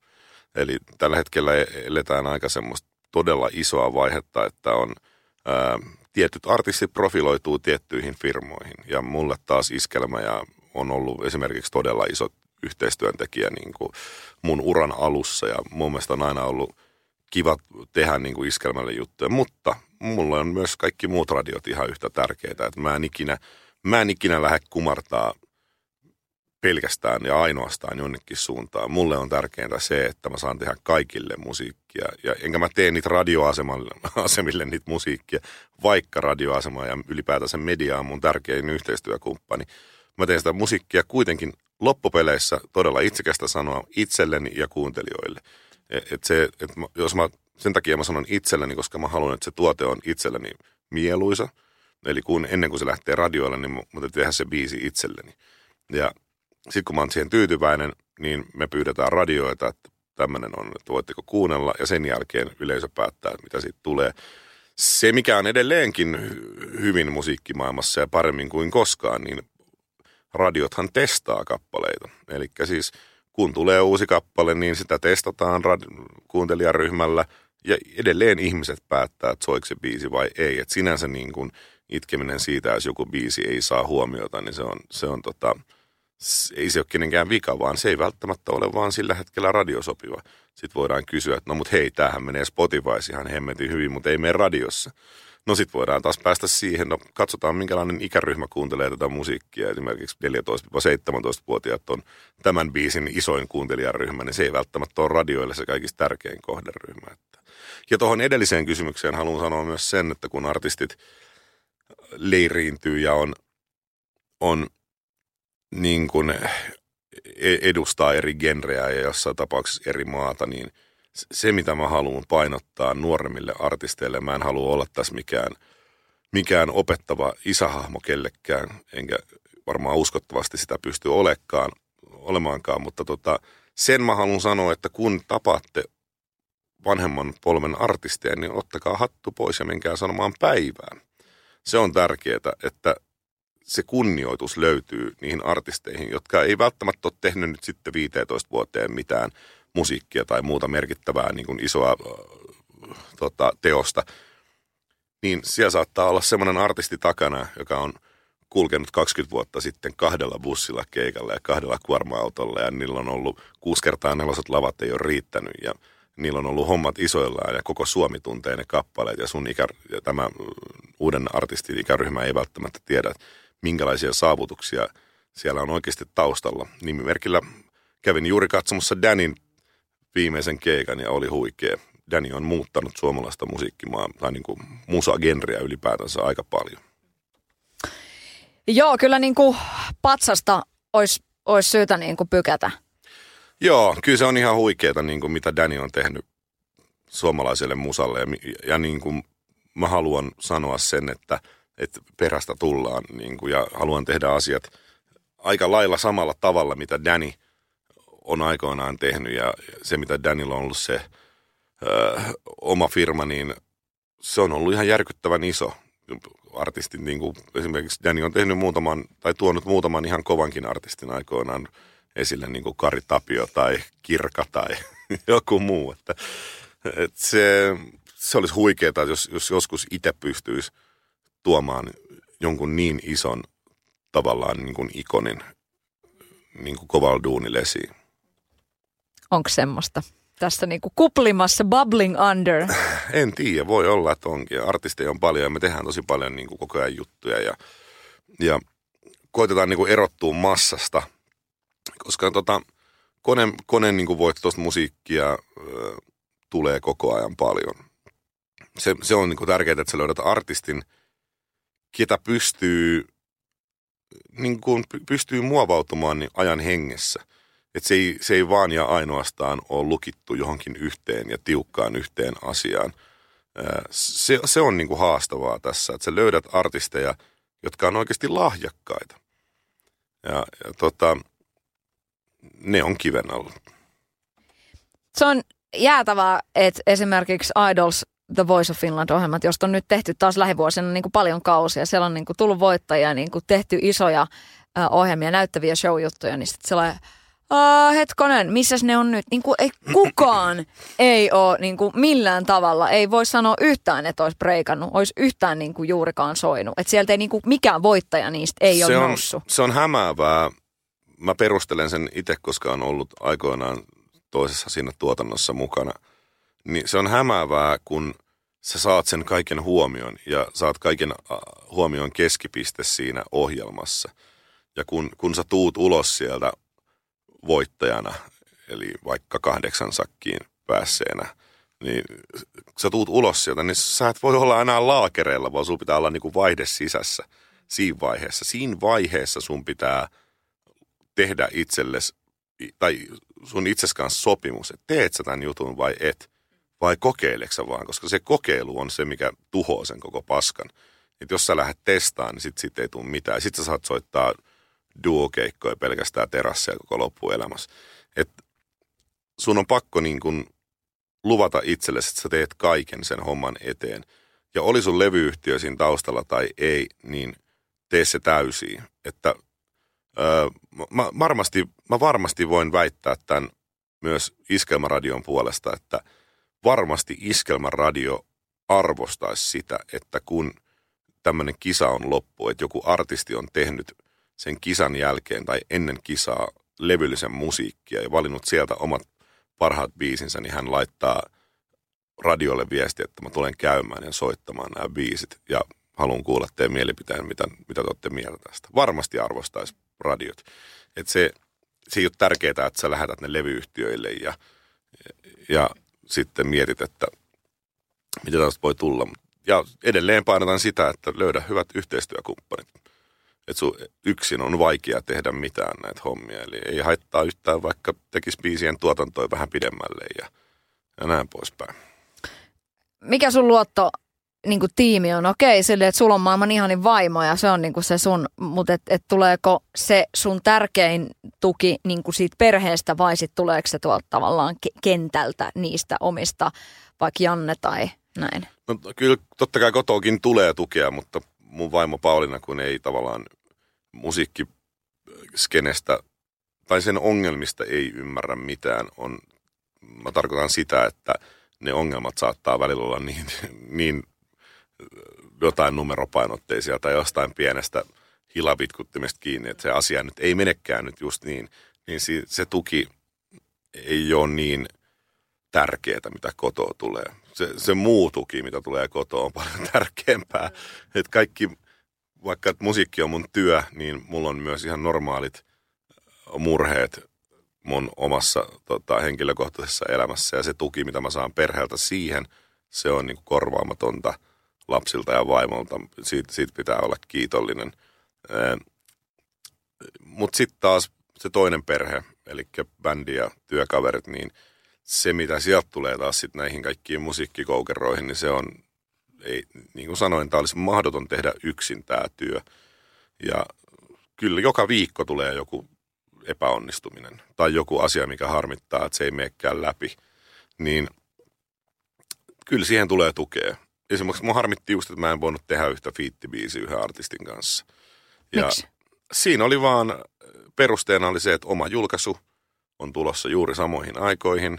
Eli tällä hetkellä eletään aika semmoista todella isoa vaihetta, että on ää, tietyt artistit profiloituu tiettyihin firmoihin. Ja mulle taas iskelmä ja on ollut esimerkiksi todella iso yhteistyöntekijä niin kuin mun uran alussa. Ja mun mielestä on aina ollut kiva tehdä niin kuin iskelmälle juttuja, mutta mulle on myös kaikki muut radiot ihan yhtä tärkeitä, että mä en ikinä, mä en ikinä lähde kumartaa pelkästään ja ainoastaan jonnekin suuntaan. Mulle on tärkeintä se, että mä saan tehdä kaikille musiikkia. Ja enkä mä tee niitä radioasemille (laughs) niitä musiikkia, vaikka radioasema ja ylipäätänsä media on mun tärkein yhteistyökumppani. Mä teen sitä musiikkia kuitenkin loppupeleissä todella itsekästä sanoa itselleni ja kuuntelijoille. E, et se, et mä, jos mä, sen takia mä sanon itselleni, koska mä haluan, että se tuote on itselleni mieluisa. Eli kun, ennen kuin se lähtee radioille, niin mä, tehdä se biisi itselleni. Ja sitten kun mä oon siihen tyytyväinen, niin me pyydetään radioita, että tämmöinen on, että voitteko kuunnella, ja sen jälkeen yleisö päättää, mitä siitä tulee. se, mikä on edelleenkin hy- hyvin musiikkimaailmassa ja paremmin kuin koskaan, niin radiothan testaa kappaleita. Eli siis kun tulee uusi kappale, niin sitä testataan rad- kuuntelijaryhmällä ja edelleen ihmiset päättää, että soiko se biisi vai ei. Et sinänsä niin kuin itkeminen siitä, jos joku biisi ei saa huomiota, niin se on, se on tota, ei se ole kenenkään vika, vaan se ei välttämättä ole vaan sillä hetkellä radiosopiva. Sitten voidaan kysyä, että no mut hei, tämähän menee Spotifyssa ihan hemmetin hyvin, mutta ei mene radiossa. No sitten voidaan taas päästä siihen, no katsotaan minkälainen ikäryhmä kuuntelee tätä musiikkia. Esimerkiksi 14-17-vuotiaat on tämän biisin isoin kuuntelijaryhmä, niin se ei välttämättä ole radioille se kaikista tärkein kohderyhmä. Ja tuohon edelliseen kysymykseen haluan sanoa myös sen, että kun artistit leiriintyy ja on, on niin kuin e- edustaa eri genrejä ja jossain tapauksessa eri maata, niin se, mitä mä haluan painottaa nuoremmille artisteille, mä en halua olla tässä mikään, mikään opettava isähahmo kellekään, enkä varmaan uskottavasti sitä pysty olekaan, olemaankaan, mutta tota, sen mä haluan sanoa, että kun tapaatte vanhemman polven artisteja, niin ottakaa hattu pois ja menkää sanomaan päivään. Se on tärkeää, että se kunnioitus löytyy niihin artisteihin, jotka ei välttämättä ole tehnyt nyt sitten 15 vuoteen mitään musiikkia tai muuta merkittävää niin kuin isoa äh, tota, teosta. Niin siellä saattaa olla semmoinen artisti takana, joka on kulkenut 20 vuotta sitten kahdella bussilla keikalla ja kahdella kuorma-autolla ja niillä on ollut kuusi kertaa neloset lavat ei ole riittänyt ja niillä on ollut hommat isoillaan ja koko Suomi tuntee ne kappaleet ja sun ikä, ja tämä uuden artistin ikäryhmä ei välttämättä tiedä, minkälaisia saavutuksia siellä on oikeasti taustalla. Nimimerkillä kävin juuri katsomassa Danin viimeisen keikan ja oli huikea. Danny on muuttanut suomalaista musiikkimaa tai niin kuin musagenriä ylipäätänsä aika paljon. Joo, kyllä niin kuin patsasta olisi, olisi syytä niin kuin pykätä. Joo, kyllä se on ihan huikeeta, niin kuin mitä Danny on tehnyt suomalaiselle musalle. Ja, ja niin kuin mä haluan sanoa sen, että, että perästä tullaan niin kuin, ja haluan tehdä asiat aika lailla samalla tavalla, mitä Danny on aikoinaan tehnyt. Ja se, mitä Danilla on ollut se ö, oma firma, niin se on ollut ihan järkyttävän iso artistit, niin kuin esimerkiksi Danny on tehnyt muutaman, tai tuonut muutaman ihan kovankin artistin aikoinaan esille, niin kuin Kari Tapio tai Kirka tai (laughs) joku muu. Että, että se, se olisi huikeaa, jos, jos joskus itse pystyisi tuomaan jonkun niin ison tavallaan niin kuin ikonin niin kuin kovalla duunilla esiin. Onko semmoista? Tässä niin kuin kuplimassa, bubbling under. (laughs) En tiedä, voi olla, että onkin. Artisteja on paljon ja me tehdään tosi paljon niin kuin koko ajan juttuja ja, ja koitetaan niin kuin erottua massasta, koska tota, kone, kone niin kuin voittoista musiikkia ö, tulee koko ajan paljon. Se, se on niin kuin tärkeää, että sä löydät artistin, ketä pystyy, niin kuin py- pystyy muovautumaan niin ajan hengessä. Että se ei, se ei vaan ja ainoastaan ole lukittu johonkin yhteen ja tiukkaan yhteen asiaan. Se, se on niin kuin haastavaa tässä, että sä löydät artisteja, jotka on oikeasti lahjakkaita. Ja, ja tota, ne on kiven alla. Se on jäätävää, että esimerkiksi Idols The Voice of Finland-ohjelmat, josta on nyt tehty taas lähivuosina niin kuin paljon kausia. Siellä on niin kuin tullut voittajia, niin kuin tehty isoja äh, ohjelmia, näyttäviä show-juttuja, niin sitten sellainen, Uh, hetkonen, missäs ne on nyt? Niin kuin, ei kukaan (laughs) ei ole niin kuin millään tavalla, ei voi sanoa yhtään, että olisi breikannut, olisi yhtään niin kuin juurikaan soinut. Että sieltä ei niin kuin mikään voittaja niistä ei se ole on, noussut. Se on hämäävää. Mä perustelen sen itse, koska on ollut aikoinaan toisessa siinä tuotannossa mukana. Niin se on hämäävää, kun sä saat sen kaiken huomion ja saat kaiken äh, huomion keskipiste siinä ohjelmassa. Ja kun, kun sä tuut ulos sieltä voittajana, eli vaikka kahdeksan sakkiin päässeenä, niin sä tuut ulos sieltä, niin sä et voi olla enää laakereilla, vaan sun pitää olla niinku vaihde sisässä siinä vaiheessa. Siinä vaiheessa sun pitää tehdä itsellesi, tai sun itses kanssa sopimus, että teet sä tämän jutun vai et, vai kokeileksä sä vaan, koska se kokeilu on se, mikä tuhoaa sen koko paskan. Et jos sä lähdet testaamaan, niin sit, sit ei tule mitään. Sitten sä saat soittaa duokeikkoja pelkästään terasseja koko loppuelämässä. Et sun on pakko niin kun luvata itsellesi, että sä teet kaiken sen homman eteen. ja oli sun levyyhtiö siinä taustalla tai ei, niin tee se täysiin. Että öö, mä, varmasti, mä varmasti voin väittää tämän myös Iskelmäradion puolesta, että varmasti Iskelmäradio arvostaisi sitä, että kun tämmöinen kisa on loppu, että joku artisti on tehnyt sen kisan jälkeen tai ennen kisaa levyllisen musiikkia ja valinnut sieltä omat parhaat biisinsä, niin hän laittaa radiolle viesti, että mä tulen käymään ja soittamaan nämä biisit ja haluan kuulla teidän mielipiteen, mitä, mitä te olette mieltä tästä. Varmasti arvostaisi radiot. Et se, se ei ole tärkeää, että sä lähetät ne levyyhtiöille ja, ja sitten mietit, että mitä tästä voi tulla. Ja edelleen painotan sitä, että löydä hyvät yhteistyökumppanit. Että sun yksin on vaikea tehdä mitään näitä hommia. Eli ei haittaa yhtään, vaikka tekisi biisien tuotantoa vähän pidemmälle ja, ja näin poispäin. Mikä sun luotto niin kuin tiimi on? Okei, sille, että sulla on maailman ihanin vaimo ja se on niin kuin se sun, mutta et, et tuleeko se sun tärkein tuki niin kuin siitä perheestä vai sitten tuleeko se tuolta tavallaan kentältä niistä omista, vaikka Janne tai näin? No, kyllä totta kai kotoakin tulee tukea, mutta mun vaimo Pauliina, kun ei tavallaan musiikkiskenestä tai sen ongelmista ei ymmärrä mitään, on, mä tarkoitan sitä, että ne ongelmat saattaa välillä olla niin, (laughs) niin jotain numeropainotteisia tai jostain pienestä hilavitkuttimesta kiinni, että se asia nyt ei menekään nyt just niin, niin se tuki ei ole niin tärkeää, mitä kotoa tulee. Se, se muu tuki, mitä tulee kotoa, on paljon (laughs) tärkeämpää. Että kaikki, vaikka musiikki on mun työ, niin mulla on myös ihan normaalit murheet mun omassa tota, henkilökohtaisessa elämässä. Ja se tuki, mitä mä saan perheeltä siihen, se on niin korvaamatonta – lapsilta ja vaimolta. Siitä, siitä pitää olla kiitollinen. Mutta sitten taas se toinen perhe, eli bändi ja työkaverit, niin se mitä sieltä tulee taas sitten näihin kaikkiin musiikkikoukeroihin, niin se on, ei, niin kuin sanoin, tämä olisi mahdoton tehdä yksin tämä työ. Ja kyllä joka viikko tulee joku epäonnistuminen tai joku asia, mikä harmittaa, että se ei menekään läpi, niin kyllä siihen tulee tukea esimerkiksi mun harmitti just, että mä en voinut tehdä yhtä fiittibiisiä yhden artistin kanssa. Ja Miksi? Siinä oli vaan, perusteena oli se, että oma julkaisu on tulossa juuri samoihin aikoihin.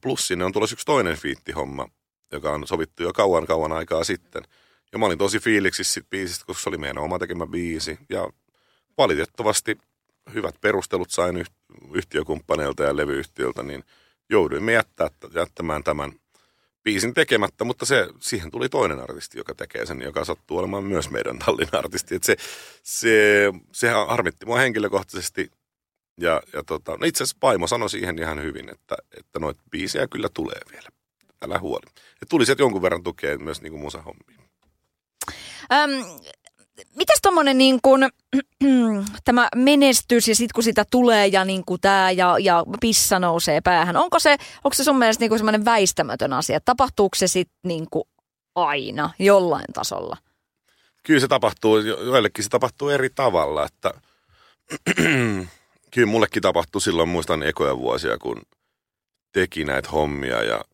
Plus sinne on tulossa yksi toinen fiittihomma, joka on sovittu jo kauan kauan aikaa sitten. Ja mä olin tosi fiiliksissä siitä biisistä, koska se oli meidän oma tekemä biisi. Ja valitettavasti hyvät perustelut sain yhtiökumppaneilta ja levyyhtiöltä, niin jouduimme jättää, jättämään tämän – biisin tekemättä, mutta se, siihen tuli toinen artisti, joka tekee sen, joka sattuu olemaan myös meidän tallin artisti. Et se, se, sehän harmitti mua henkilökohtaisesti. Ja, ja tota, no itse asiassa Paimo sanoi siihen ihan hyvin, että, että noita biisejä kyllä tulee vielä. Älä huoli. Ja tuli sieltä jonkun verran tukea myös niin kuin musahommiin. Öm, mitäs tuommoinen niin kuin, (clears throat) tämä menestys ja sitten kun sitä tulee ja niin kuin tämä ja, ja pissa nousee päähän, onko se, onko se sun mielestä niin semmoinen väistämätön asia? Tapahtuuko se sitten niin aina jollain tasolla? Kyllä se tapahtuu, joillekin se tapahtuu eri tavalla, että (clears throat) kyllä mullekin tapahtui silloin, muistan ekoja vuosia, kun teki näitä hommia ja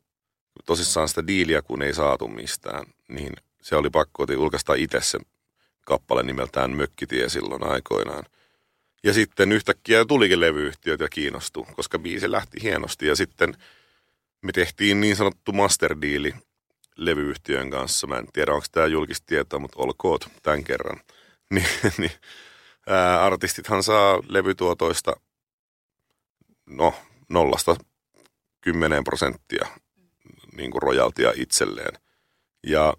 tosissaan sitä diiliä, kun ei saatu mistään, niin se oli pakko julkaista itse se kappale nimeltään Mökkitie silloin aikoinaan. Ja sitten yhtäkkiä tulikin levyyhtiöt ja kiinnostui, koska biisi lähti hienosti. Ja sitten me tehtiin niin sanottu masterdiili levyyhtiön kanssa. Mä en tiedä, onko tämä julkista tietoa, mutta olkoot tämän kerran. (laughs) Ni, niin, ää, artistithan saa levytuotoista no, nollasta kymmeneen prosenttia niin kuin rojaltia itselleen. Ja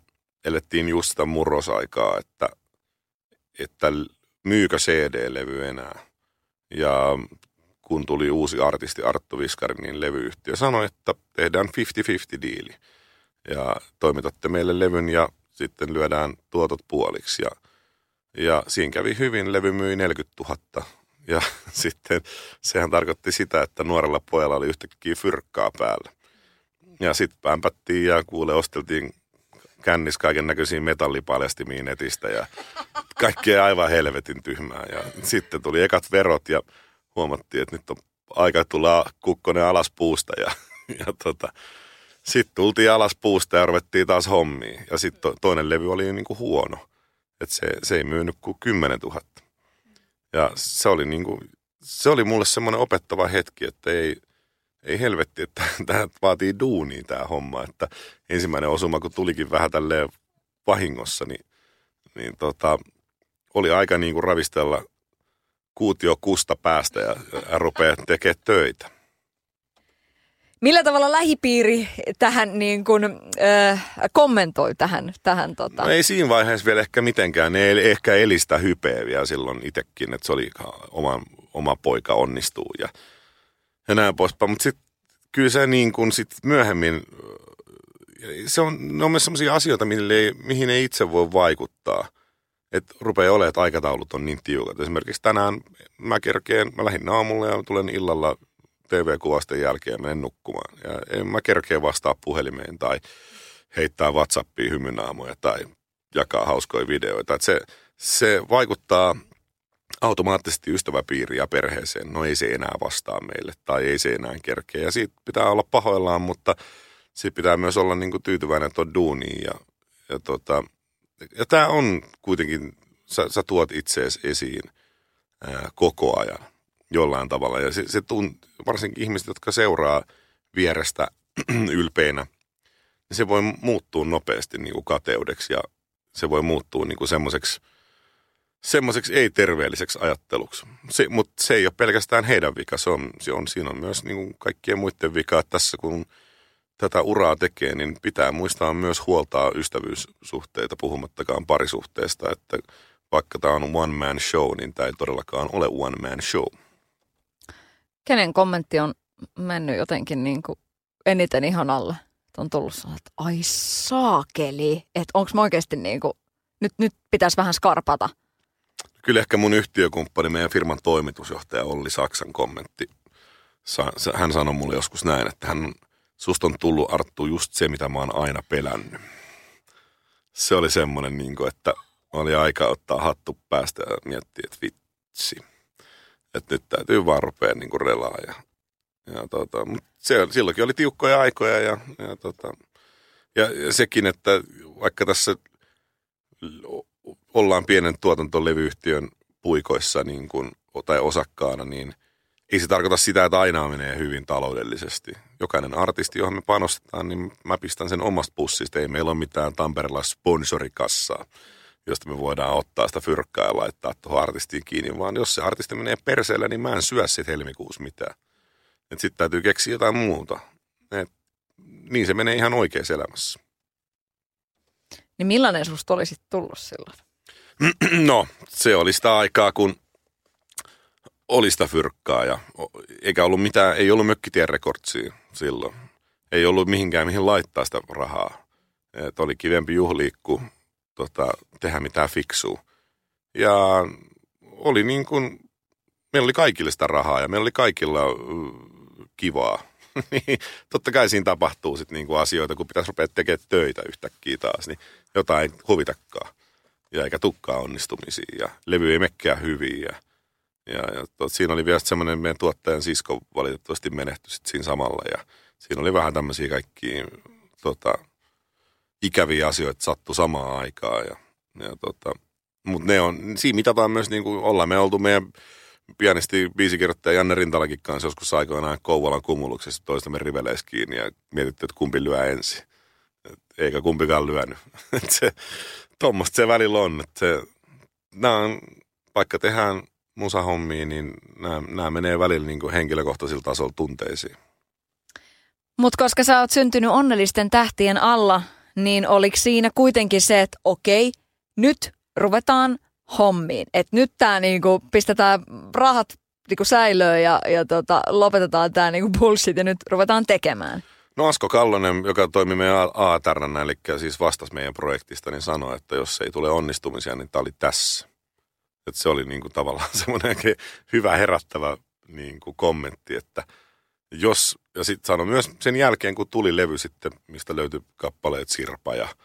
elettiin just sitä murrosaikaa, että että myykö CD-levy enää. Ja kun tuli uusi artisti Arttu Viskari, niin levyyhtiö sanoi, että tehdään 50-50 diili. Ja toimitatte meille levyn ja sitten lyödään tuotot puoliksi. Ja, ja siinä kävi hyvin, levy myi 40 000. Ja (laughs) sitten sehän tarkoitti sitä, että nuorella pojalla oli yhtäkkiä fyrkkaa päällä. Ja sitten pämpättiin ja kuule osteltiin kännis kaiken näköisiä metallipaljastimiin netistä ja kaikkea aivan helvetin tyhmää. Ja sitten tuli ekat verot ja huomattiin, että nyt on aika tulla kukkonen alas puusta ja, ja tota, sitten tultiin alas puusta ja ruvettiin taas hommiin. Ja sitten to, toinen levy oli niin kuin huono. Että se, se ei myynyt kuin 10 000. Ja se oli, niin kuin, se oli mulle semmoinen opettava hetki, että ei, ei helvetti, että (laughs) tämä vaatii duunia tämä homma. Että ensimmäinen osuma, kun tulikin vähän tälleen vahingossa, niin, niin tota, oli aika niin kuin ravistella kuutio kusta päästä ja, ja rupeaa tekemään töitä. Millä tavalla lähipiiri tähän niin kuin, äh, kommentoi tähän? tähän tota? no ei siinä vaiheessa vielä ehkä mitenkään. Ne ei ehkä elistä hypeä vielä silloin itsekin, että se oli oma, oma poika onnistuu ja, ja näin poispäin. Mutta sitten kyllä se niin kuin sit myöhemmin, se on, ne on myös sellaisia asioita, ei, mihin ei itse voi vaikuttaa. Että rupeaa olemaan, että aikataulut on niin tiukat. Esimerkiksi tänään mä kerkeen, mä lähdin aamulla ja tulen illalla TV-kuvasten jälkeen menen nukkumaan. Ja en mä kerkeä vastaa puhelimeen tai heittää Whatsappiin hymynaamoja tai jakaa hauskoja videoita. Että se, se vaikuttaa automaattisesti ystäväpiiriin ja perheeseen. No ei se enää vastaa meille tai ei se enää kerkeä. Ja siitä pitää olla pahoillaan, mutta siitä pitää myös olla niin kuin tyytyväinen tuon duuniin. Ja, ja, tota, ja tämä on kuitenkin, sä, sä tuot itseesi esiin ää, koko ajan jollain tavalla. Ja se, se tunt, varsinkin ihmiset, jotka seuraa vierestä (clears throat) ylpeinä, niin se voi muuttua nopeasti niin kuin kateudeksi ja se voi muuttua niin kuin semmoiseksi semmoiseksi ei-terveelliseksi ajatteluksi. Se, mutta se ei ole pelkästään heidän vika, se on, se on, siinä on myös niin kuin kaikkien muiden vika, että tässä kun tätä uraa tekee, niin pitää muistaa myös huoltaa ystävyyssuhteita, puhumattakaan parisuhteesta, että vaikka tämä on one man show, niin tämä ei todellakaan ole one man show kenen kommentti on mennyt jotenkin niin kuin eniten ihan alle? On tullut sellainen, että ai saakeli, että onko mä oikeasti niin kuin, nyt, nyt pitäisi vähän skarpata. Kyllä ehkä mun yhtiökumppani, meidän firman toimitusjohtaja Olli Saksan kommentti. Hän sanoi mulle joskus näin, että hän, susta on tullut Arttu just se, mitä mä oon aina pelännyt. Se oli semmoinen, niin kuin, että oli aika ottaa hattu päästä ja miettiä, että vitsi että nyt täytyy vaan rupea niin kuin relaa. Ja, ja tota, se, silloinkin oli tiukkoja aikoja ja, ja, tota, ja, ja sekin, että vaikka tässä ollaan pienen tuotantolevyyhtiön puikoissa niin kuin, tai osakkaana, niin ei se tarkoita sitä, että aina menee hyvin taloudellisesti. Jokainen artisti, johon me panostetaan, niin mä pistän sen omasta pussista. Ei meillä ole mitään Tampereella sponsorikassaa josta me voidaan ottaa sitä fyrkkaa ja laittaa tuohon artistiin kiinni, vaan jos se artisti menee perseellä, niin mä en syö sitten helmikuussa mitään. Sitten täytyy keksiä jotain muuta. Et, niin se menee ihan oikeassa elämässä. Niin millainen susta olisi tullut silloin? (clears throat) No, se oli sitä aikaa, kun oli sitä fyrkkaa ja eikä ollut mitään, ei ollut mökkitien rekordsia silloin. Ei ollut mihinkään mihin laittaa sitä rahaa. Et oli kivempi juhliikku tota, tehdä mitään fiksua. Ja oli niin kuin, meillä oli kaikille sitä rahaa ja meillä oli kaikilla kivaa. (laughs) niin totta kai siinä tapahtuu sitten niin kuin asioita, kun pitäisi rupea tekemään töitä yhtäkkiä taas, niin jotain ei huvitakaan. Ja eikä tukkaa onnistumisia ja levy ei mekkää hyvin ja, ja, ja tot, siinä oli vielä semmoinen meidän tuottajan sisko valitettavasti menehtyi sit siinä samalla ja siinä oli vähän tämmöisiä kaikkia tota, ikäviä asioita sattu samaan aikaan. Ja, ja tota, mutta ne on, siinä mitataan myös niin kuin ollaan me oltu meidän pienesti biisikirjoittaja Janne Rintalakin kanssa joskus aikoinaan Kouvolan kumuluksessa toistamme riveleissä kiinni ja mietitty, että kumpi lyö ensin. Et eikä kumpikaan lyönyt. (laughs) Se, tuommoista se välillä on. Että se, nämä on, vaikka tehdään musahommia, niin nämä, nämä menee välillä niin kuin henkilökohtaisilla tasolla tunteisiin. Mutta koska sä oot syntynyt onnellisten tähtien alla, niin oliko siinä kuitenkin se, että okei, nyt ruvetaan hommiin. Että nyt tämä niinku pistetään rahat niinku säilöön ja, ja tota, lopetetaan tämä niinku bullshit ja nyt ruvetaan tekemään. No Asko Kallonen, joka toimi meidän ATRnä, eli siis vastasi meidän projektista, niin sanoi, että jos ei tule onnistumisia, niin tämä oli tässä. Että se oli niinku tavallaan (laughs) semmoinen hyvä herättävä niinku kommentti, että – jos, ja sitten sano myös sen jälkeen, kun tuli levy sitten, mistä löytyi kappaleet Sirpa ja äh,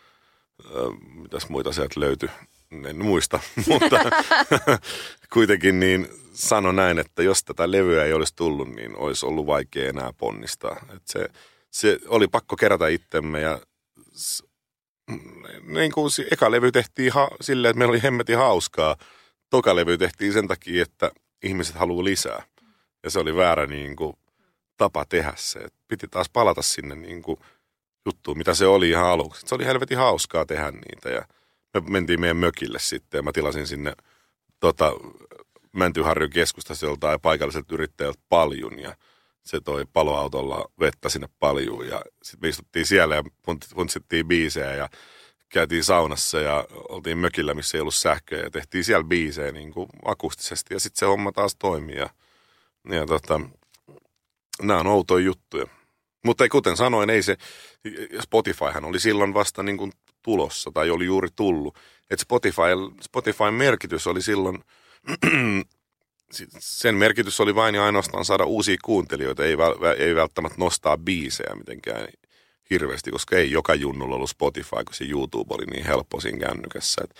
mitäs muita sieltä löytyi, en muista, (laughs) mutta (laughs) kuitenkin niin sano näin, että jos tätä levyä ei olisi tullut, niin olisi ollut vaikea enää ponnistaa. Et se, se oli pakko kerätä itsemme ja s- niin kuin se eka levy tehtiin ha- silleen, että meillä oli hemmetin hauskaa. Toka levy tehtiin sen takia, että ihmiset haluaa lisää. Ja se oli väärä niin kuin, tapa tehdä se. Et piti taas palata sinne niin kuin, juttuun, mitä se oli ihan aluksi. Se oli helvetin hauskaa tehdä niitä ja me mentiin meidän mökille sitten ja mä tilasin sinne tota, Mäntyharjun keskustassa joltain paikalliselta yrittäjältä paljun ja se toi paloautolla vettä sinne paljuun ja sitten me istuttiin siellä ja puntsittiin biisejä ja käytiin saunassa ja oltiin mökillä, missä ei ollut sähköä ja tehtiin siellä biisejä niin kuin akustisesti ja sitten se homma taas toimii ja, ja tota, nämä on outoja juttuja. Mutta kuten sanoin, ei se, Spotifyhan oli silloin vasta niin kuin tulossa tai oli juuri tullut. Et Spotify, Spotifyn merkitys oli silloin, sen merkitys oli vain ja ainoastaan saada uusia kuuntelijoita, ei, väl, ei välttämättä nostaa biisejä mitenkään hirveästi, koska ei joka junnulla ollut Spotify, kun se YouTube oli niin helppo siinä kännykässä. Et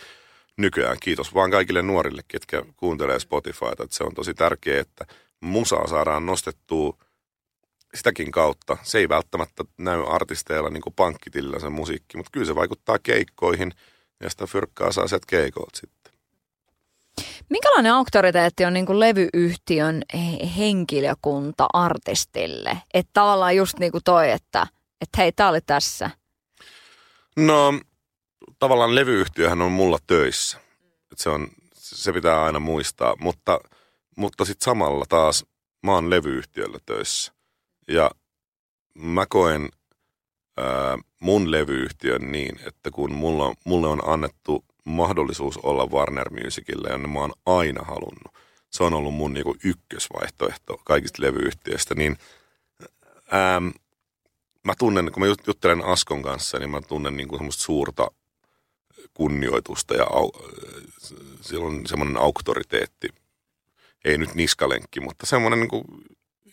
nykyään kiitos vaan kaikille nuorille, ketkä kuuntelee Spotifyta, että se on tosi tärkeää, että musaa saadaan nostettua sitäkin kautta. Se ei välttämättä näy artisteilla niin pankkitilillä se musiikki, mutta kyllä se vaikuttaa keikkoihin ja sitä fyrkkaa saa sieltä keikoilta sitten. Minkälainen auktoriteetti on niin kuin levyyhtiön he- henkilökunta artistille? Että tavallaan just niin kuin toi, että, että hei, tää oli tässä. No tavallaan levyyhtiöhän on mulla töissä. Et se, on, se pitää aina muistaa, mutta, mutta sitten samalla taas mä oon levyyhtiöllä töissä. Ja mä koen ää, mun levyyhtiön niin, että kun mulla, mulle on annettu mahdollisuus olla Warner Musicille, jonne mä oon aina halunnut. Se on ollut mun niinku ykkösvaihtoehto kaikista levyyhtiöistä, niin ää, mä tunnen, kun mä jut- juttelen Askon kanssa, niin mä tunnen niinku semmoista suurta kunnioitusta ja au, sillä on semmoinen auktoriteetti. Ei nyt niskalenkki, mutta semmoinen niin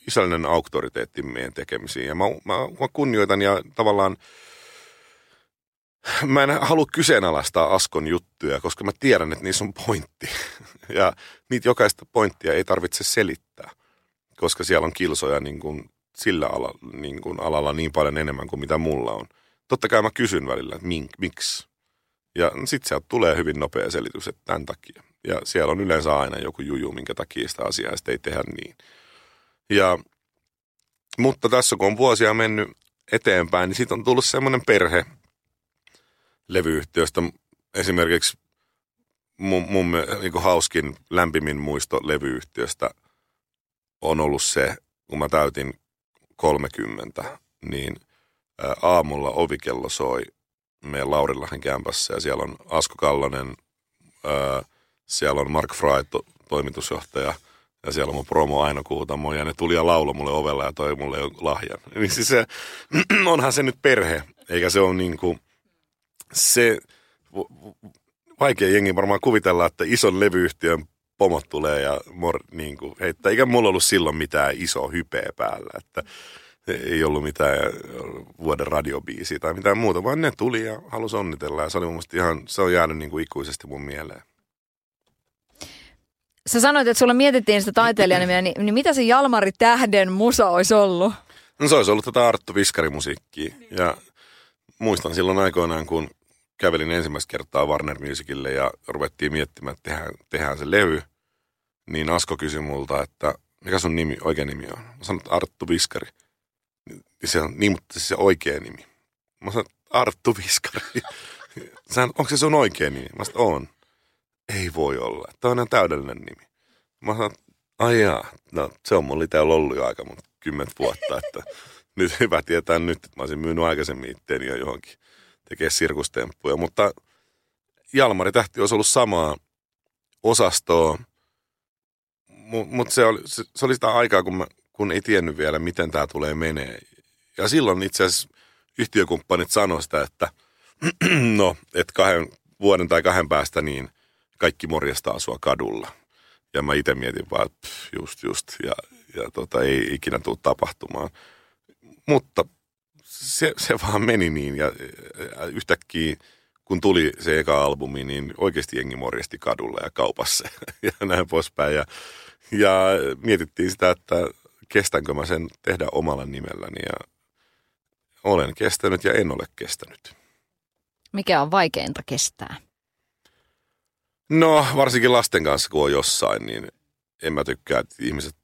isällinen auktoriteetti meidän tekemisiin. Ja mä, mä, mä kunnioitan ja tavallaan mä en halua kyseenalaistaa Askon juttuja, koska mä tiedän, että niissä on pointti. (laughs) Ja niitä jokaista pointtia ei tarvitse selittää, koska siellä on kilsoja niin kuin sillä alalla niin, kuin alalla niin paljon enemmän kuin mitä mulla on. Totta kai mä kysyn välillä, että mink, miksi. Ja sitten sieltä tulee hyvin nopea selitys, että tämän takia. Ja siellä on yleensä aina joku juju, minkä takia sitä asiaa sitä ei tehdä niin. Ja, mutta tässä kun on vuosia mennyt eteenpäin, niin siitä on tullut semmoinen perhe levyyhtiöstä. Esimerkiksi mun, mun niin hauskin, lämpimin muisto levyyhtiöstä on ollut se, kun mä täytin 30, niin aamulla ovikello soi meidän Laurilahen kämpässä ja siellä on Asko Kallonen, ää, siellä on Mark Fry, to, toimitusjohtaja, ja siellä on mun promo Aino Kuutamo, ja ne tuli ja lauloi mulle ovella ja toi mulle lahjan. Niin siis se, (clears throat) onhan se nyt perhe, eikä se ole niin kuin, se, vaikea jengi varmaan kuvitella, että ison levyyhtiön pomot tulee ja mor, niin kuin, heittää. Eikä mulla ollut silloin mitään iso hypeä päällä, että ei ollut mitään vuoden radiobiisiä tai mitään muuta, vaan ne tuli ja halusi onnitella ja se oli mun ihan, se on jäänyt niin kuin ikuisesti mun mieleen. Sä sanoit, että sulla mietittiin sitä taiteilijanimeä, niin, niin mitä se Jalmari Tähden musa olisi ollut? No se olisi ollut tätä Arttu Viskari-musiikkia ja muistan silloin aikoinaan, kun kävelin ensimmäistä kertaa Warner Musicille ja ruvettiin miettimään, että tehdään, tehdään se levy, niin Asko kysyi multa, että mikä sun nimi, oikea nimi on? Mä sanoin, että Arttu Viskari. Niin se on, niin, mutta se oikea nimi. Mä sanoin, Arttu Viskari. (laughs) Sä, onko se sun oikea nimi? Mä sanoin, on. Ei voi olla. Tämä on ihan täydellinen nimi. Mä sanoin, ai no se on mulla täällä ollut jo aika mun kymmentä vuotta, että nyt (laughs) hyvä tietää nyt, että mä olisin myynyt aikaisemmin itteeni jo johonkin tekee sirkustemppuja, mutta Jalmari Tähti olisi ollut samaa osastoa, mutta se oli, se, se oli sitä aikaa, kun, mä, kun ei tiennyt vielä, miten tämä tulee menee. Ja silloin itse asiassa yhtiökumppanit sanoivat sitä, että (clears throat) no, että kahden vuoden tai kahden päästä niin kaikki morjestaa sua kadulla. Ja mä itse mietin vaan, että just just, ja, ja tota, ei ikinä tule tapahtumaan. Mutta se, se vaan meni niin ja, yhtäkkiä kun tuli se eka albumi, niin oikeasti jengi morjesti kadulla ja kaupassa (laughs) ja näin poispäin. Ja, ja mietittiin sitä, että kestänkö mä sen tehdä omalla nimelläni ja olen kestänyt ja en ole kestänyt. Mikä on vaikeinta kestää? No, varsinkin lasten kanssa, kun on jossain, niin en mä tykkää, että ihmiset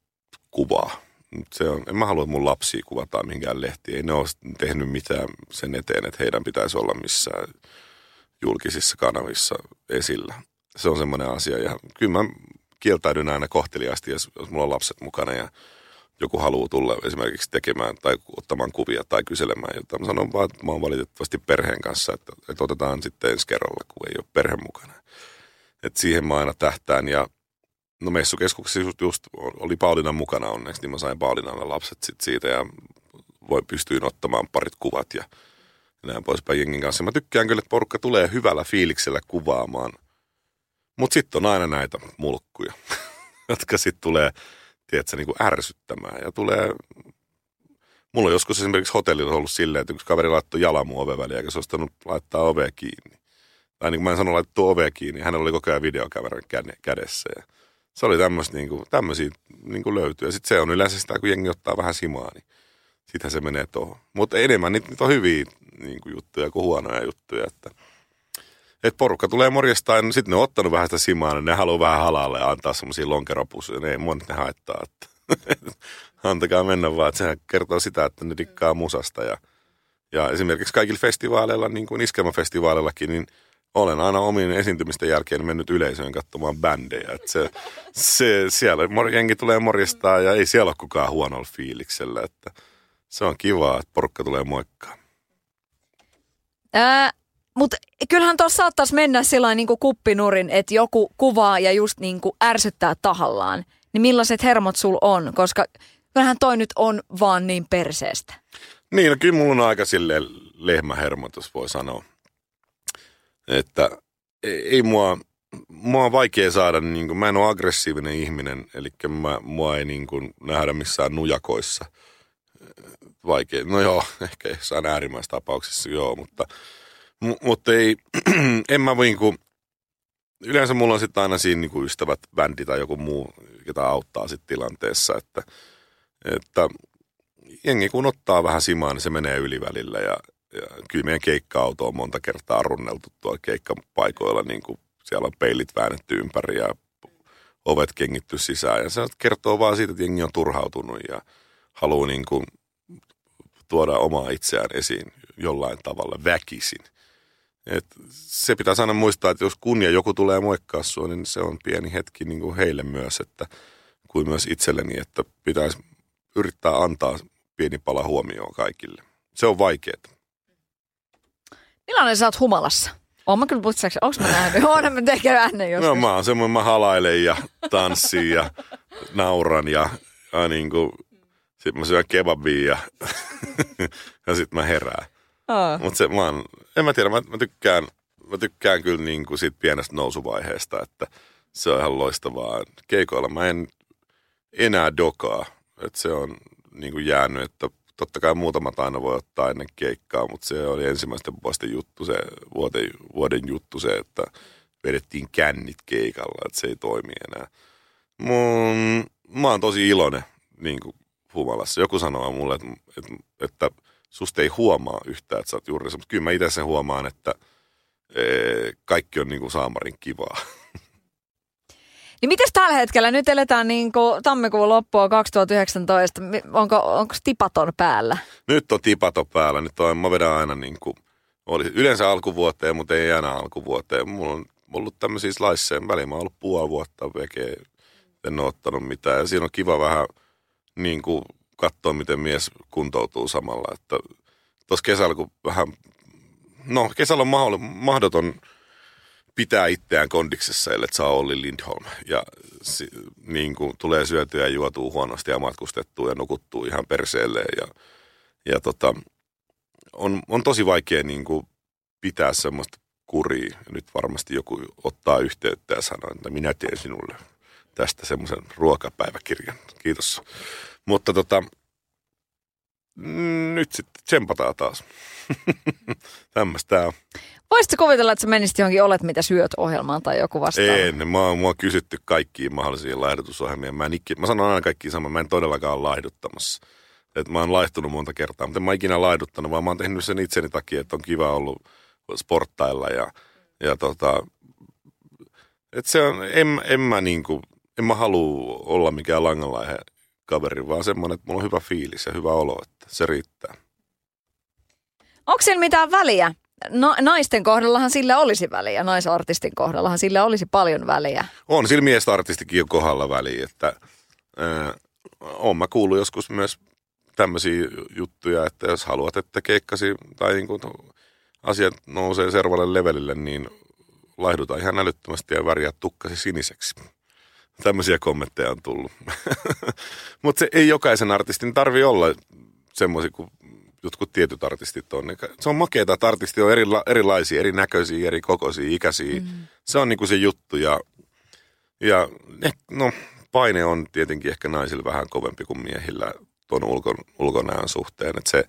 kuvaa. Se on, en mä halua, että mun lapsia kuvataan minkään lehtiin. Ei ne ole tehnyt mitään sen eteen, että heidän pitäisi olla missään julkisissa kanavissa esillä. Se on semmoinen asia. Ja kyllä mä kieltäydyn aina kohteliaasti, jos, jos mulla on lapset mukana ja joku haluaa tulla esimerkiksi tekemään tai ottamaan kuvia tai kyselemään jotain. Mä sanon vaan, että mä oon valitettavasti perheen kanssa, että, että otetaan sitten ensi kerralla, kun ei ole perhe mukana. Et siihen mä aina tähtään ja no messukeskuksessa just, just oli Pauliina mukana onneksi, niin mä sain Paulinalle lapset sit siitä ja voi pystyin ottamaan parit kuvat ja näin poispäin jengin kanssa. Mä tykkään kyllä, että porukka tulee hyvällä fiiliksellä kuvaamaan. Mutta sitten on aina näitä mulkkuja, (laughs) jotka sitten tulee, tiedätkö, niin kuin ärsyttämään. Ja tulee, mulla on joskus esimerkiksi hotellilla ollut silleen, että yksi kaveri laittoi jalan mun oven väliin, eikä se ostanut laittaa ovea kiinni. Tai niin kuin mä en sanonut laittaa ovea kiinni, hänellä oli koko ajan videokameran kädessä. Ja se oli tämmöistä, niin kuin, tämmöisiä niin kuin löytyy. Ja sitten se on yleensä sitä, kun jengi ottaa vähän simaa, niin sittenhän se menee tuohon. Mutta enemmän niitä, niitä on hyviä niin kuin juttuja kuin huonoja juttuja. Että, että porukka tulee morjestaan, niin sitten ne on ottanut vähän sitä simaa, niin ne haluaa vähän halalle ja antaa semmoisia lonkeropusseja. Ne ei monet ne haittaa. Että, (laughs) antakaa mennä vaan, että sehän kertoo sitä, että ne dikkaa musasta. Ja, ja esimerkiksi kaikilla festivaaleilla, niin kuin iskelmäfestivaaleillakin, niin olen aina omien esiintymisten jälkeen mennyt yleisöön katsomaan bändejä. Että se, se, siellä jengi tulee morjestaa ja ei siellä ole kukaan huonolla fiiliksellä. Että se on kiva, että porukka tulee moikkaan. Ää, mutta kyllähän tuossa saattaisi mennä sillä niin kuppinurin, että joku kuvaa ja just niin kuin ärsyttää tahallaan. Niin millaiset hermot sul on? Koska kyllähän toi nyt on vaan niin perseestä. Niin, no kyllä mulla on aika silleen lehmähermot, jos voi sanoa. Että ei, mua, mua on vaikea saada, niin kuin, mä en ole aggressiivinen ihminen, eli mä, mua ei niin kuin, nähdä missään nujakoissa – vaikea. No joo, (laughs) ehkä jossain äärimmäisessä tapauksessa joo, mutta, m- mutta ei, (clears throat) en mä niin kuin, yleensä mulla on sitten aina siinä niin kuin ystävät, bändi tai joku muu, jota auttaa sitten tilanteessa, että, että jengi kun ottaa vähän simaa, niin se menee ylivälillä ja kyllä meidän keikka-auto on monta kertaa runneltu tuolla keikkapaikoilla, niin kuin siellä on peilit väännetty ympäri ja ovet kengitty sisään ja se kertoo vaan siitä, että jengi on turhautunut ja haluaa niin kuin tuoda omaa itseään esiin jollain tavalla väkisin. Et se pitää aina muistaa, että jos kunnia joku tulee moikkaa sua, niin se on pieni hetki niin kuin heille myös, että kuin myös itselleni, että pitäisi yrittää antaa pieni pala huomioon kaikille. Se on vaikeaa. Millainen sä oot humalassa? Oon mä kyllä putsaaksi, onks mä nähnyt? (laughs) Oon mä tekee ennen joskus. No mä oon semmoinen, mä halailen ja tanssin ja nauran ja, ja niin kuin sitten mä syön kebabia ja, (laughs) ja sitten mä herään. Oh. Mutta se mä oon, en mä tiedä, mä, mä tykkään, mä tykkään kyllä niin kuin siitä pienestä nousuvaiheesta, että se on ihan loistavaa. Keikoilla mä en enää dokaa, että se on niin kuin jäänyt, että totta kai muutamat aina voi ottaa ennen keikkaa, mutta se oli ensimmäisten vuosien juttu, se vuoden, vuoden juttu se, että vedettiin kännit keikalla, että se ei toimi enää. Mun, mä oon tosi iloinen niin kuin humalassa. Joku sanoo mulle, että, että, että susta ei huomaa yhtään, että sä oot juuri mutta kyllä mä itse sen huomaan, että ee, kaikki on niin kuin saamarin kivaa. (laughs) Niin miten tällä hetkellä? Nyt eletään niin kuin tammikuun loppua 2019. Onko, onko tipaton päällä? Nyt on tipaton päällä. Nyt on, mä vedän aina niin kuin, oli yleensä alkuvuoteen, mutta ei aina alkuvuoteen. Mulla on ollut tämmöisiä laisseen väliin. Mä oon ollut puoli vuotta veke, en ole ottanut mitään. Ja siinä on kiva vähän – niin kuin katsoa, miten mies kuntoutuu samalla. Että tuossa kesällä, kun vähän, no kesällä on mahdoton pitää itseään kondiksessa, ellei saa Olli Lindholm. Ja si, niin kuin tulee syötyä ja juotuu huonosti ja matkustettua ja nukuttuu ihan perseelle. Ja, ja tota, on, on tosi vaikea niin kuin pitää semmoista kuria. Nyt varmasti joku ottaa yhteyttä ja sanoo, että minä teen sinulle tästä semmoisen ruokapäiväkirjan. Kiitos. Mutta tota, nyt sitten tsempataan taas. (laughs) Tämmöistä on. Voisitko kuvitella, että sä menisit johonkin Olet mitä syöt ohjelmaan tai joku vastaava? En, mä oon, mua on kysytty kaikkiin mahdollisiin laihdutusohjelmiin. Mä, en, mä sanon aina kaikkiin saman, mä en todellakaan ole laihduttamassa. että mä oon laihtunut monta kertaa, mutta en mä ikinä laiduttanut, vaan mä oon tehnyt sen itseni takia, että on kiva ollut sporttailla ja, ja tota, että se on, en, en mä niinku, en mä halua olla mikään langanlaihe kaveri, vaan semmoinen, että mulla on hyvä fiilis ja hyvä olo, että se riittää. Onko siellä mitään väliä? No, naisten kohdallahan sillä olisi väliä, naisartistin kohdallahan sillä olisi paljon väliä. On sillä miesartistikin kohdalla väliä, että ää, on mä kuullut joskus myös tämmöisiä juttuja, että jos haluat, että keikkasi tai niin kuin asiat nousee servalle levelille, niin laihdutaan ihan älyttömästi ja väriä tukkasi siniseksi. Tämmöisiä kommentteja on tullut. (laughs) Mutta se ei jokaisen artistin tarvi olla semmoisia kuin jotkut tietyt artistit on. Se on makeeta, että artistit on erila- erilaisia, erinäköisiä, eri kokoisia, ikäisiä. Mm. Se on niinku se juttu ja, ja no, paine on tietenkin ehkä naisilla vähän kovempi kuin miehillä tuon ulkon, ulkonäön suhteen. Että se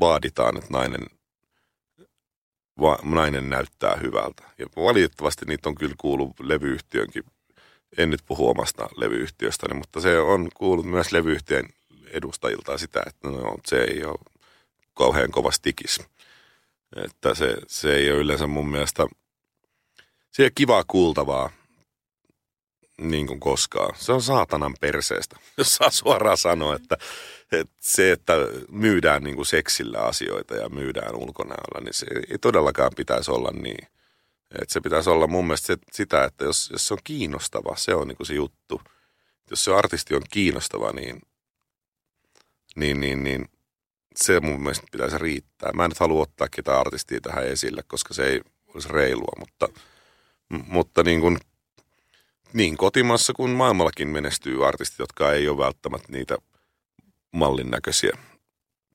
vaaditaan, että nainen, va, nainen näyttää hyvältä. Ja valitettavasti niitä on kyllä kuullut levyyhtiönkin en nyt puhu omasta levyyhtiöstäni, mutta se on kuullut myös levyyhtiön edustajilta sitä, että no, se ei ole kauhean kova stikis. Että se, se ei ole yleensä mun mielestä, se ei ole kivaa kuultavaa niin kuin koskaan. Se on saatanan perseestä, (laughs) jos saa suoraan sanoa, että, että se, että myydään niin kuin seksillä asioita ja myydään ulkonäöllä, niin se ei todellakaan pitäisi olla niin. Että se pitäisi olla mun mielestä se, sitä, että jos, jos se on kiinnostava, se on niin kuin se juttu. Jos se artisti on kiinnostava, niin niin, niin, niin se mun mielestä pitäisi riittää. Mä en nyt halua ottaa ketään artistia tähän esille, koska se ei olisi reilua, mutta, mutta niin, kuin, niin kotimassa kuin maailmallakin menestyy artistit, jotka ei ole välttämättä niitä mallin näköisiä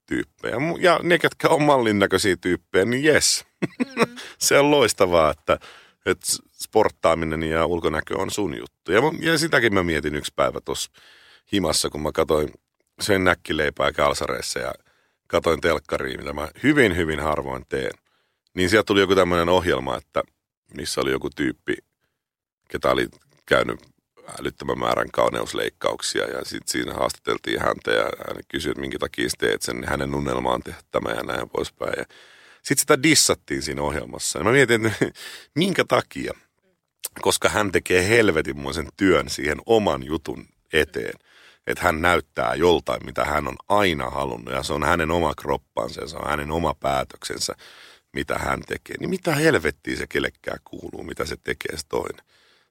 tyyppejä. Ja ne, ketkä on mallin näköisiä tyyppejä, niin jes. Mm. (laughs) se on loistavaa, että, että sporttaaminen ja ulkonäkö on sun juttu. Ja, ja sitäkin mä mietin yksi päivä tuossa himassa, kun mä katsoin söin näkkileipää kalsareissa ja katoin telkkariin, mitä mä hyvin, hyvin harvoin teen. Niin sieltä tuli joku tämmöinen ohjelma, että missä oli joku tyyppi, ketä oli käynyt älyttömän määrän kauneusleikkauksia ja sitten siinä haastateltiin häntä ja hän kysyi, että minkä takia teet sen, niin hänen unelmaan tehdä tämä ja näin poispäin. Ja sitten sitä dissattiin siinä ohjelmassa. Ja mä mietin, että (laughs) minkä takia, koska hän tekee helvetinmoisen työn siihen oman jutun eteen – että hän näyttää joltain, mitä hän on aina halunnut ja se on hänen oma kroppansa ja se on hänen oma päätöksensä, mitä hän tekee. Niin mitä helvettiä se kellekään kuuluu, mitä se tekee se toinen.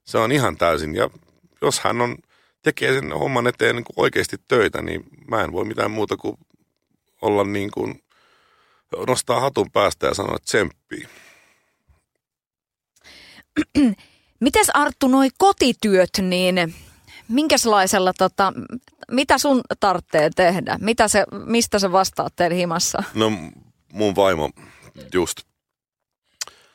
Se on ihan täysin, ja jos hän on, tekee sen homman eteen niin oikeasti töitä, niin mä en voi mitään muuta kuin olla niin kuin, nostaa hatun päästä ja sanoa tsemppii. (clears throat) Mites Arttu, noi kotityöt, niin minkälaisella, tota, mitä sun tarvitsee tehdä? Mitä se, mistä sä vastaat teidän himassa? No mun vaimo just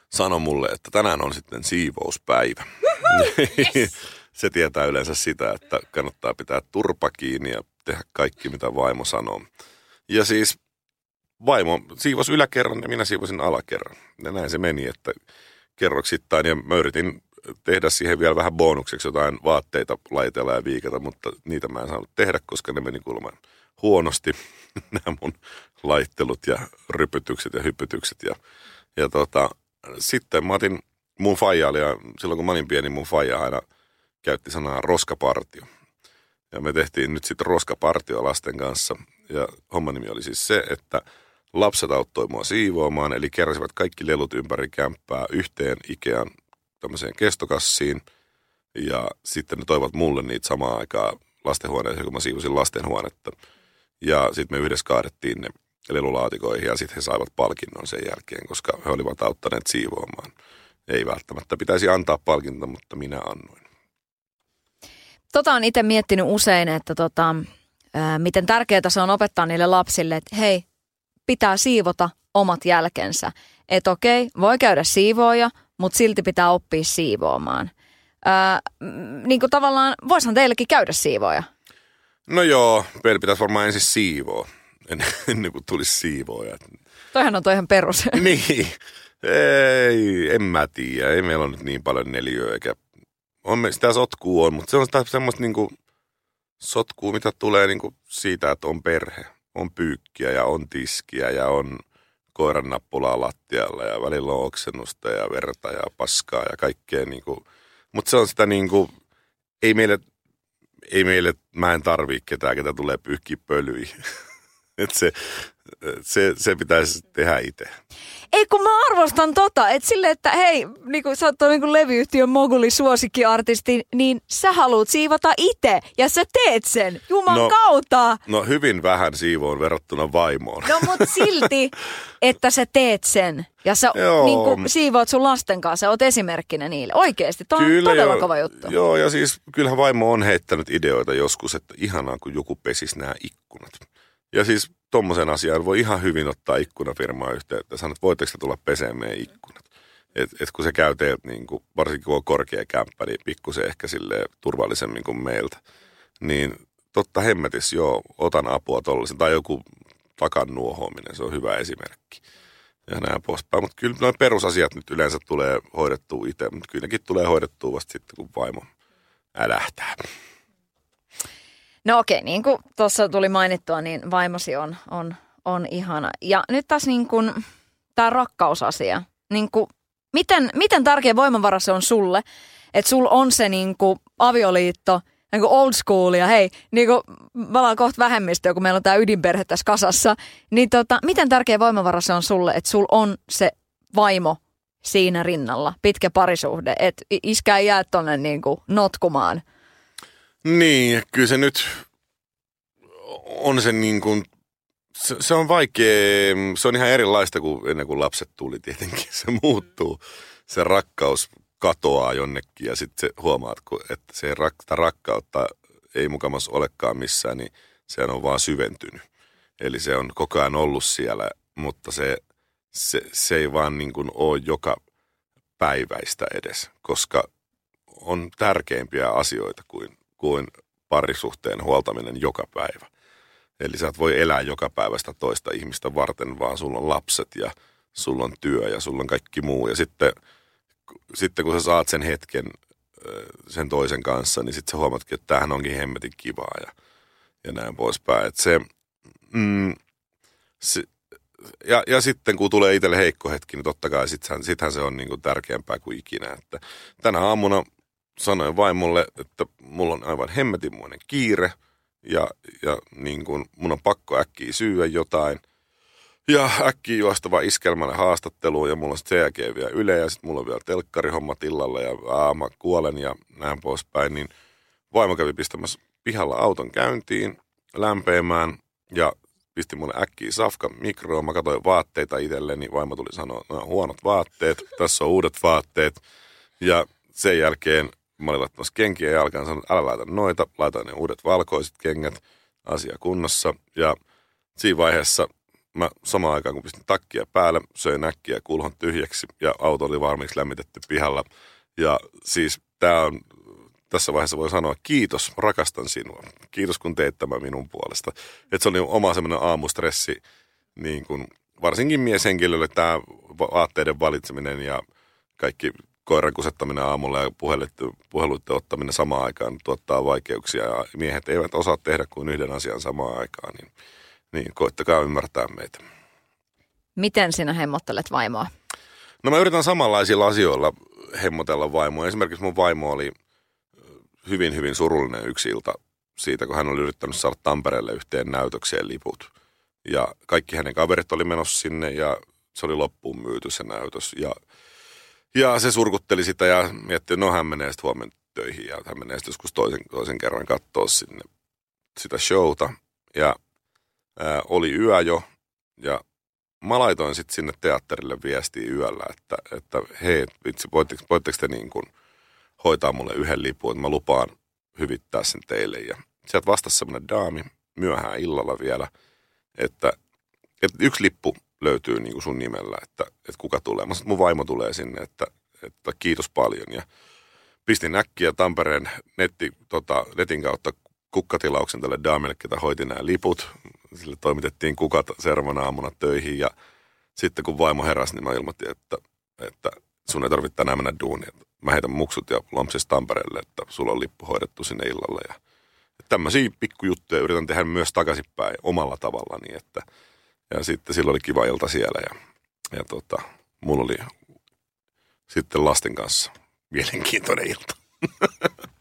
sanoi mulle, että tänään on sitten siivouspäivä. (laughs) Se tietää yleensä sitä, että kannattaa pitää turpa kiinni ja tehdä kaikki, mitä vaimo sanoo. Ja siis vaimo siivosi yläkerran ja minä siivosin alakerran. Ja näin se meni, että kerroksittain ja mä yritin tehdä siihen vielä vähän bonukseksi jotain vaatteita laitella ja viikata, mutta niitä mä en saanut tehdä, koska ne meni kuulemma huonosti, (laughs) nämä mun laittelut ja rypytykset ja hypytykset. Ja, ja tota, sitten mä otin mun faija ja silloin kun mä olin pieni, mun faija aina käytti sanaa roskapartio. Ja me tehtiin nyt sitten roskapartio lasten kanssa. Ja homman nimi oli siis se, että lapset auttoi mua siivoamaan, eli keräsivät kaikki lelut ympäri kämppää yhteen Ikean tämmöiseen kestokassiin. Ja sitten ne toivat mulle niitä samaan aikaan lastenhuoneeseen, kun mä siivosin lastenhuonetta. Ja sitten me yhdessä kaadettiin ne lelulaatikoihin ja sitten he saivat palkinnon sen jälkeen, koska he olivat auttaneet siivoamaan. Ei välttämättä pitäisi antaa palkintoa, mutta minä annoin. Tota on itse miettinyt usein, että tota, ää, miten tärkeää se on opettaa niille lapsille, että hei, pitää siivota omat jälkensä. Että okei, voi käydä siivooja, mutta silti pitää oppia siivoamaan. Ää, niin kuin tavallaan, voisihan teillekin käydä siivoja. No joo, meillä pitäisi varmaan ensin siivoa, (laughs) ennen kuin tulisi siivoja. Toihan on toihan perus. (laughs) niin, ei, en mä tiedä. Ei meillä ole nyt niin paljon neliöä, eikä on me, sitä sotkua on, mutta se on sitä semmoista niinku, sotkua, mitä tulee niin kuin siitä, että on perhe, on pyykkiä ja on tiskiä ja on koiran nappulaa lattialla ja välillä on oksennusta ja verta ja paskaa ja kaikkea. Niin. Mutta se on sitä niin kuin, ei meille, ei meille, mä en tarvii ketään, ketä tulee pyyhkiä pölyihin. (laughs) (laughs) Et se, se, se pitäisi tehdä itse. Ei kun mä arvostan tota, että sille, että hei, niin kuin sä oot niin levyyhtiön moguli suosikkiartisti, niin sä haluat siivota itse ja sä teet sen Juman no, kautta. No hyvin vähän siivoon verrattuna vaimoon. No mut (laughs) silti, että sä teet sen ja sä niin kuin, siivoat sun lasten kanssa, oot esimerkkinä niille. Oikeesti, toi on Kyllä, todella jo, kova juttu. Joo ja siis kyllähän vaimo on heittänyt ideoita joskus, että ihanaa kun joku pesis nämä ikkunat. Ja siis tuommoisen asian voi ihan hyvin ottaa ikkunafirmaa yhteyttä sanoa, että voitteko te tulla peseen meidän ikkunat. Et, et kun se käy teiltä, niin kuin, varsinkin kun on korkea kämppä, niin pikkusen ehkä sille turvallisemmin kuin meiltä. Niin totta hemmetis, joo, otan apua tuollaisen. Tai joku takan nuohoaminen, se on hyvä esimerkki. Ja näin poispäin. Mutta kyllä noin perusasiat nyt yleensä tulee hoidettua itse, mutta kylläkin tulee hoidettua vasta sitten, kun vaimo älähtää. No okei, niin kuin tuossa tuli mainittua, niin vaimosi on, on, on ihana. Ja nyt taas niin kuin tämä rakkausasia. Niin kuin, miten, miten tärkeä voimavara se on sulle, että sul on se niin kuin avioliitto, niin kuin old school ja hei, niin kuin me ollaan kohta vähemmistöä, kun meillä on tämä ydinperhe tässä kasassa, niin tota, miten tärkeä voimavara se on sulle, että sul on se vaimo siinä rinnalla, pitkä parisuhde, että iskä ei jää tonne niin kuin notkumaan – niin, kyllä se nyt on se niin kuin, se, se on vaikea, se on ihan erilaista kuin ennen kuin lapset tuli tietenkin. (laughs) Se muuttuu, se rakkaus katoaa jonnekin ja sitten huomaat, että se rakta rakkautta ei mukamas olekaan missään, niin se on vaan syventynyt. Eli se on koko ajan ollut siellä, mutta se, se, se ei vaan niin kuin ole joka päiväistä edes, koska on tärkeimpiä asioita kuin kuin parisuhteen huoltaminen joka päivä. Eli sä et voi elää joka päivästä toista ihmistä varten, vaan sulla on lapset ja sulla on työ ja sulla on kaikki muu. Ja sitten, sitten kun sä saat sen hetken sen toisen kanssa, niin sitten sä huomatkin, että tämähän onkin hemmetin kivaa ja, ja näin poispäin. Että se, mm, se, ja, ja sitten kun tulee itselle heikko hetki, niin totta kai sittenhän se on niin kuin tärkeämpää kuin ikinä. Että tänä aamuna sanoin vaimolle, että mulla on aivan hemmetinmoinen kiire ja, ja niin kuin mun on pakko äkkiä syyä jotain. Ja äkkiä juostava iskelmälle haastatteluun ja mulla on sitten jälkeen vielä Yle ja sitten mulla on vielä telkkarihommat illalla ja aa, mä kuolen ja näin poispäin. Niin vaimo kävi pistämässä pihalla auton käyntiin lämpeämään ja pisti mulle äkkiä safka mikroon. Mä katsoin vaatteita itselleni. Vaimo tuli sanoa, että no, huonot vaatteet, tässä on uudet vaatteet. Ja sen jälkeen Mä olin laittamassa kenkiä jalkaan, sanoin, älä laita noita, laita ne uudet valkoiset kengät, asia kunnossa. Ja siinä vaiheessa mä samaan aikaan, kun pistin takkia päälle, söin näkkiä kulhon tyhjäksi ja auto oli valmiiksi lämmitetty pihalla. Ja siis tämä on, tässä vaiheessa voi sanoa kiitos, rakastan sinua. Kiitos kun teit tämän minun puolesta. Että se oli oma semmoinen aamustressi, niin kuin, varsinkin mieshenkilölle tämä vaatteiden valitseminen ja kaikki koiran kusettaminen aamulla ja puheluiden ottaminen samaan aikaan tuottaa vaikeuksia ja miehet eivät osaa tehdä kuin yhden asian samaan aikaan, niin, niin koittakaa ymmärtää meitä. Miten sinä hemmottelet vaimoa? No mä yritän samanlaisilla asioilla hemmotella vaimoa. Esimerkiksi mun vaimo oli hyvin, hyvin surullinen yksi ilta siitä, kun hän oli yrittänyt saada Tampereelle yhteen näytökseen liput. Ja kaikki hänen kaverit oli menossa sinne ja se oli loppuun myyty se näytös. Ja ja se surkutteli sitä ja mietti, että no hän menee sitten huomenna töihin ja hän menee sitten joskus toisen, toisen kerran katsoa sinne sitä showta. Ja ää, oli yö jo ja mä laitoin sitten sinne teatterille viestiä yöllä, että, että hei, vitsi, voitteko, voitteko te niin kuin hoitaa mulle yhden lipun, että mä lupaan hyvittää sen teille. Ja sieltä vastasi semmoinen daami myöhään illalla vielä, että, että yksi lippu löytyy niin kuin sun nimellä, että, että kuka tulee. Mä sanoin, mun vaimo tulee sinne, että, että kiitos paljon. Ja pistin äkkiä Tampereen netti, tota, netin kautta kukkatilauksen tälle daamille, ketä hoiti nämä liput. Sille toimitettiin kukat seuraavana aamuna töihin ja sitten kun vaimo heräsi, niin mä ilmoitin, että, että sun ei tarvitse tänään mennä duuniin. Mä heitän muksut ja lompsis Tampereelle, että sulla on lippu hoidettu sinne illalle. Ja Tämmöisiä pikkujuttuja yritän tehdä myös takaisinpäin omalla tavallani. Että, ja sitten silloin oli kiva ilta siellä ja, ja tota, mulla oli sitten lasten kanssa mielenkiintoinen ilta. (laughs)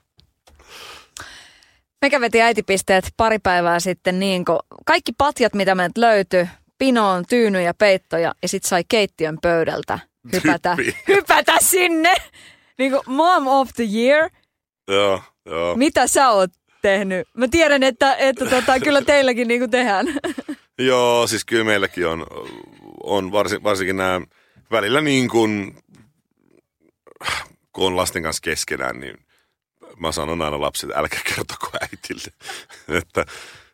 Me kävetin äitipisteet pari päivää sitten niin, kun kaikki patjat, mitä meiltä löytyi, pinoon, tyyny ja peittoja, ja sit sai keittiön pöydältä hypätä, (laughs) hypätä sinne. Niin kuin mom of the year. Joo, joo. Mitä sä oot tehnyt? Mä tiedän, että, että tota, kyllä teilläkin niin kuin tehdään. (laughs) Joo, siis kyllä meilläkin on, on varsin, varsinkin nämä välillä niin kuin, kun on lasten kanssa keskenään, niin mä sanon aina lapsille, älkää kertoko äitille. (laughs) että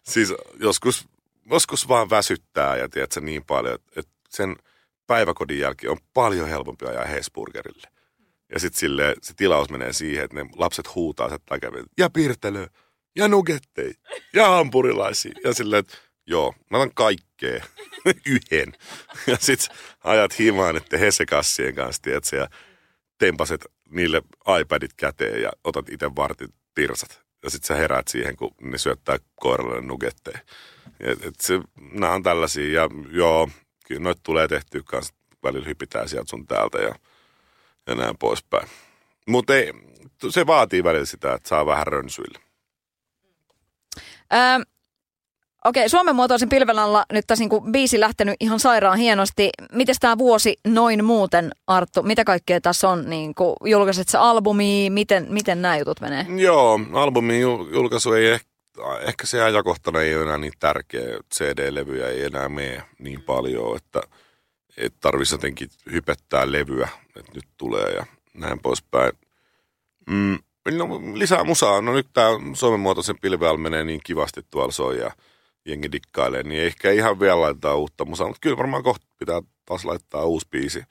siis joskus, joskus vaan väsyttää ja tiedätkö niin paljon, että, sen päiväkodin jälkeen on paljon helpompi ajaa Hesburgerille. Ja sitten sille se tilaus menee siihen, että ne lapset huutaa takaa, ja pirtelö, ja nugettei, ja hampurilaisia. Ja silleen, että joo, mä otan kaikkea (laughs) yhden. Ja sitten ajat himaan, että Hesekassien kanssa, tiedätkö, ja tempaset niille iPadit käteen ja otat itse vartin tirsat. Ja sitten sä heräät siihen, kun ne syöttää koiralle nugetteja. Et, et se, nämä on tällaisia, ja joo, kyllä noita tulee tehtyä kanssa. Välillä hypitään sieltä sun täältä ja, ja näin poispäin. Mutta se vaatii välillä sitä, että saa vähän rönsyillä. Öö, Okei, Suomen muotoisen pilven alla nyt tässä niinku biisi lähtenyt ihan sairaan hienosti. Miten tämä vuosi noin muuten, Arttu? Mitä kaikkea tässä on? Niinku, julkaiset sä albumia? Miten, miten nämä jutut menee? Joo, albumin jul- julkaisu ei ehkä, ehkä se ajankohtana ei ole enää niin tärkeä. CD-levyjä ei enää mene niin paljon, että, että tarvitsisi jotenkin hypettää levyä, että nyt tulee ja näin poispäin. Mm, no, lisää musaa. No nyt tämä Suomen muotoisen pilveal menee niin kivasti tuolla soi ja jengi dikkailee, niin ehkä ihan vielä laittaa uutta musaa, mutta kyllä varmaan kohta pitää taas laittaa uusi biisi.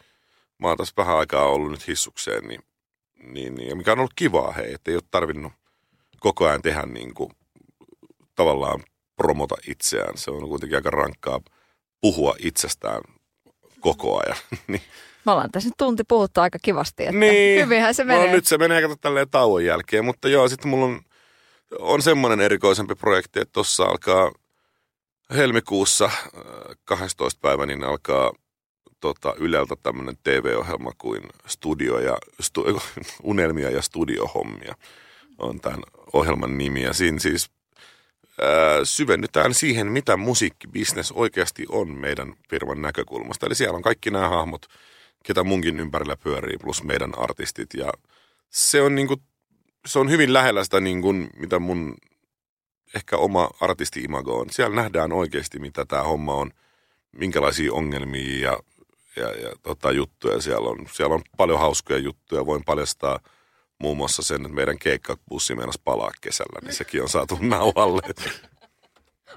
Mä oon tässä vähän aikaa ollut nyt hissukseen, niin, niin, niin ja mikä on ollut kivaa, hei, että ei ole tarvinnut koko ajan tehdä niin kuin, tavallaan promota itseään. Se on kuitenkin aika rankkaa puhua itsestään koko ajan. (laughs) niin, Me ollaan tässä nyt tunti puhuttu aika kivasti, että niin, hyvinhän se menee. No, nyt se menee kato tälleen tauon jälkeen, mutta joo, sitten mulla on, on semmoinen erikoisempi projekti, että tuossa alkaa helmikuussa äh, 12. päivä, niin alkaa tota, Yleltä tämmöinen TV-ohjelma kuin Studio ja, stu, (laughs) Unelmia ja Studiohommia on tämän ohjelman nimi. Ja siinä siis ää, syvennytään siihen, mitä musiikkibisnes oikeasti on meidän firman näkökulmasta. Eli siellä on kaikki nämä hahmot, ketä munkin ympärillä pyörii, plus meidän artistit. Ja se on, niinku, se on hyvin lähellä sitä, niinku, mitä mun ehkä oma artisti-imago on. Siellä nähdään oikeasti, mitä tämä homma on, minkälaisia ongelmia ja, ja, ja tota, juttuja siellä on. Siellä on paljon hauskoja juttuja. Voin paljastaa muun muassa sen, että meidän keikkabussi meinasi palaa kesällä, niin sekin on saatu (laughs) nauhalle.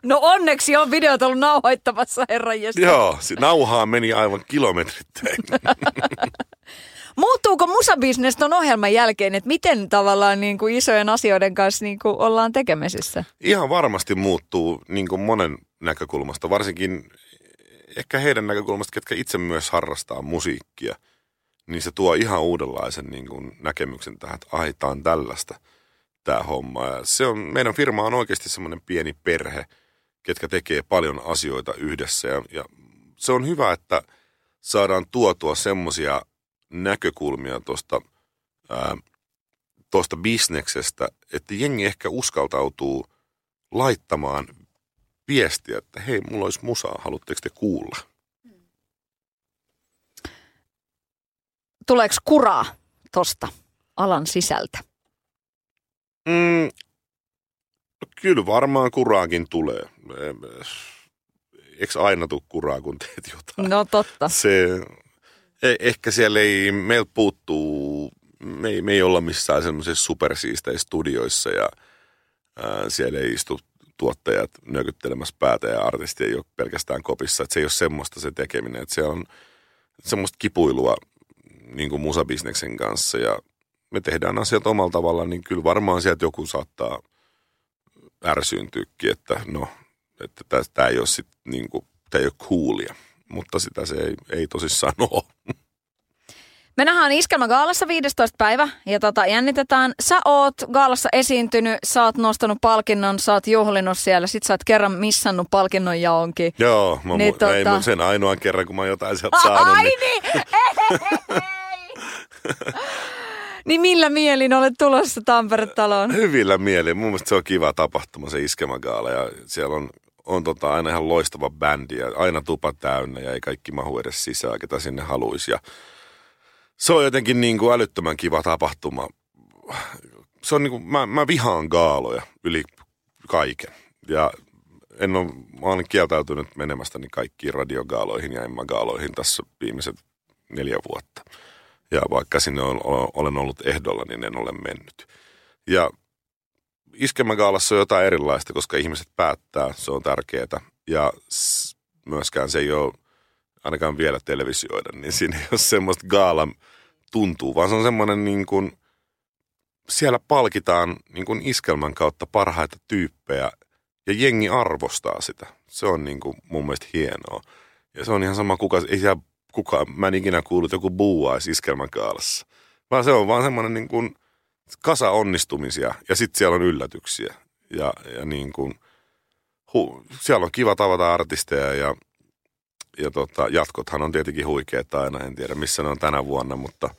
No onneksi on videot ollut nauhoittamassa, herran Joo, se nauhaa meni aivan kilometrittäin. (laughs) Muuttuuko musabisnes ton ohjelman jälkeen, että miten tavallaan niin kuin isojen asioiden kanssa niin kuin ollaan tekemisissä? Ihan varmasti muuttuu niin kuin monen näkökulmasta, varsinkin ehkä heidän näkökulmasta, ketkä itse myös harrastaa musiikkia. Niin se tuo ihan uudenlaisen niin kuin näkemyksen tähän, että ai, tää on tällaista tämä homma. Ja se on, meidän firma on oikeasti semmoinen pieni perhe, ketkä tekee paljon asioita yhdessä. Ja, ja se on hyvä, että saadaan tuotua semmoisia näkökulmia tuosta tuosta bisneksestä, että jengi ehkä uskaltautuu laittamaan viestiä, että hei, mulla olisi musaa, haluatteko te kuulla? Tuleeko kuraa tosta alan sisältä? Mm, kyllä varmaan kuraakin tulee. Eikö aina tule kuraa, kun teet jotain? No totta. Se, ehkä siellä ei, meiltä puuttuu, me ei, me ei olla missään semmoisissa supersiisteissä studioissa ja ää, siellä ei istu tuottajat nyökyttelemässä päätä ja artisti ei ole pelkästään kopissa. Että se ei ole semmoista se tekeminen, että se on semmoista kipuilua niin kuin musabisneksen kanssa ja me tehdään asiat omalla tavallaan, niin kyllä varmaan sieltä joku saattaa ärsyyntyäkin, että no, että tämä ei ole sit niin kuin, tämä ei ole coolia, mutta sitä se ei, ei tosissaan (laughs) ole. Me nähdään Iskelmä Gaalassa 15. päivä ja tota, jännitetään. Sä oot Gaalassa esiintynyt, sä oot nostanut palkinnon, sä oot juhlinut siellä, sit sä oot kerran missannut palkinnon jaonkin. Joo, mä Niin mu- tota... ei, mä sen ainoan kerran, kun mä jotain sieltä saanut. Ai niin... niin! niin millä mielin olet tulossa Tampere-taloon? Hyvillä mielin. Mun mielestä se on kiva tapahtuma, se iskemägaala. Ja siellä on, on tota aina ihan loistava bändi ja aina tupa täynnä ja ei kaikki mahu edes sisään, ketä sinne haluaisi. Ja se on jotenkin niin kuin älyttömän kiva tapahtuma. Se on niin kuin, mä, mä vihaan gaaloja yli kaiken. Ja en ole, mä olen kieltäytynyt menemästäni kaikkiin radiogaaloihin ja emmagaaloihin tässä viimeiset neljä vuotta. Ja vaikka sinne olen ollut ehdolla, niin en ole mennyt. Ja iskemägaalassa on jotain erilaista, koska ihmiset päättää, se on tärkeää. Ja myöskään se ei ole, ainakaan vielä televisioida, niin siinä ei ole semmoista gaalan tuntuu, vaan se on semmoinen niin kuin, siellä palkitaan niin kuin iskelmän kautta parhaita tyyppejä ja jengi arvostaa sitä. Se on niin kuin mun mielestä hienoa. Ja se on ihan sama, kuka, ei siellä kuka, mä en ikinä kuullut, joku buuaisi iskelmäkaalassa. Vaan se on vaan semmoinen niin kuin kasa onnistumisia ja sitten siellä on yllätyksiä. Ja, ja niin kuin, hu, siellä on kiva tavata artisteja ja, ja tota, jatkothan on tietenkin huikeet aina. En tiedä missä ne on tänä vuonna, mutta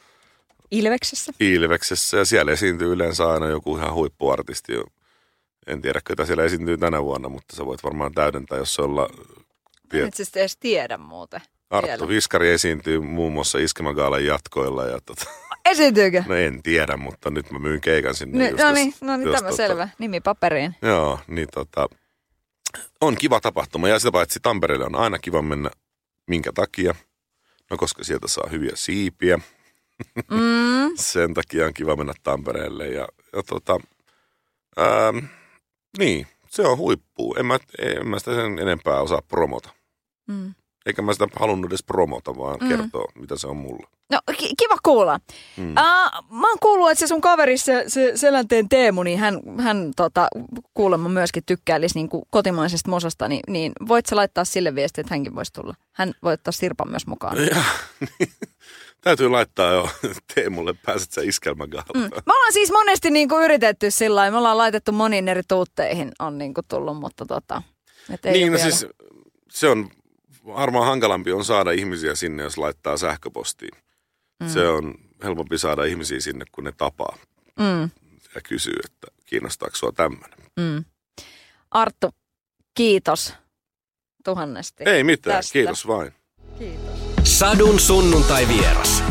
Ilveksessä. Ilveksessä ja siellä esiintyy yleensä aina joku ihan huippuartisti. En tiedä, ketä siellä esiintyy tänä vuonna, mutta sä voit varmaan täydentää, jos se olla... En itse asiassa edes tiedä muuten. Arttu vielä. Viskari esiintyy muun muassa Iskemägaalan jatkoilla ja tota, (laughs) Esiintyykö? no en tiedä, mutta nyt mä myyn keikan sinne. Just no niin, no niin tämä tota- selvä. Nimi paperiin. Joo, niin tota, on kiva tapahtuma ja sitä paitsi Tampereelle on aina kiva mennä. Minkä takia? No koska sieltä saa hyviä siipiä. Mm. (laughs) Sen takia on kiva mennä Tampereelle ja, ja tota, ää, niin, se on huippu. En mä, en mä sitä sen enempää osaa promota. Mm. Eikä mä sitä halunnut edes promota, vaan Mm. kertoa, mitä se on mulla. No ki- kiva kuulla. Mm. Uh, mä oon kuullut, että se sun kaveri, se, se Selänteen Teemu, niin hän, hän tota, kuulemma myöskin tykkäilisi niin kotimaisesta mosasta, niin, niin voit sä laittaa sille viesti, että hänkin voisi tulla? Hän voi ottaa Sirpan myös mukaan. Ja, niin, täytyy laittaa jo Teemulle, pääset sä iskelmägaalaan. Mm. Me ollaan siis monesti niin kuin yritetty sillä lailla, me ollaan laitettu moniin eri tuutteihin on niin kuin tullut, mutta tota, et ei Niin, no vielä. siis se on varmaan hankalampi on saada ihmisiä sinne, jos laittaa sähköpostiin. Mm. Se on helpompi saada ihmisiä sinne, kun ne tapaa Mm, ja kysyy, että kiinnostaako sua tämmöinen. mm. Arttu, kiitos tuhannesti. Ei mitään, Tästä. kiitos vain. Kiitos. Sadun sunnuntai vieras.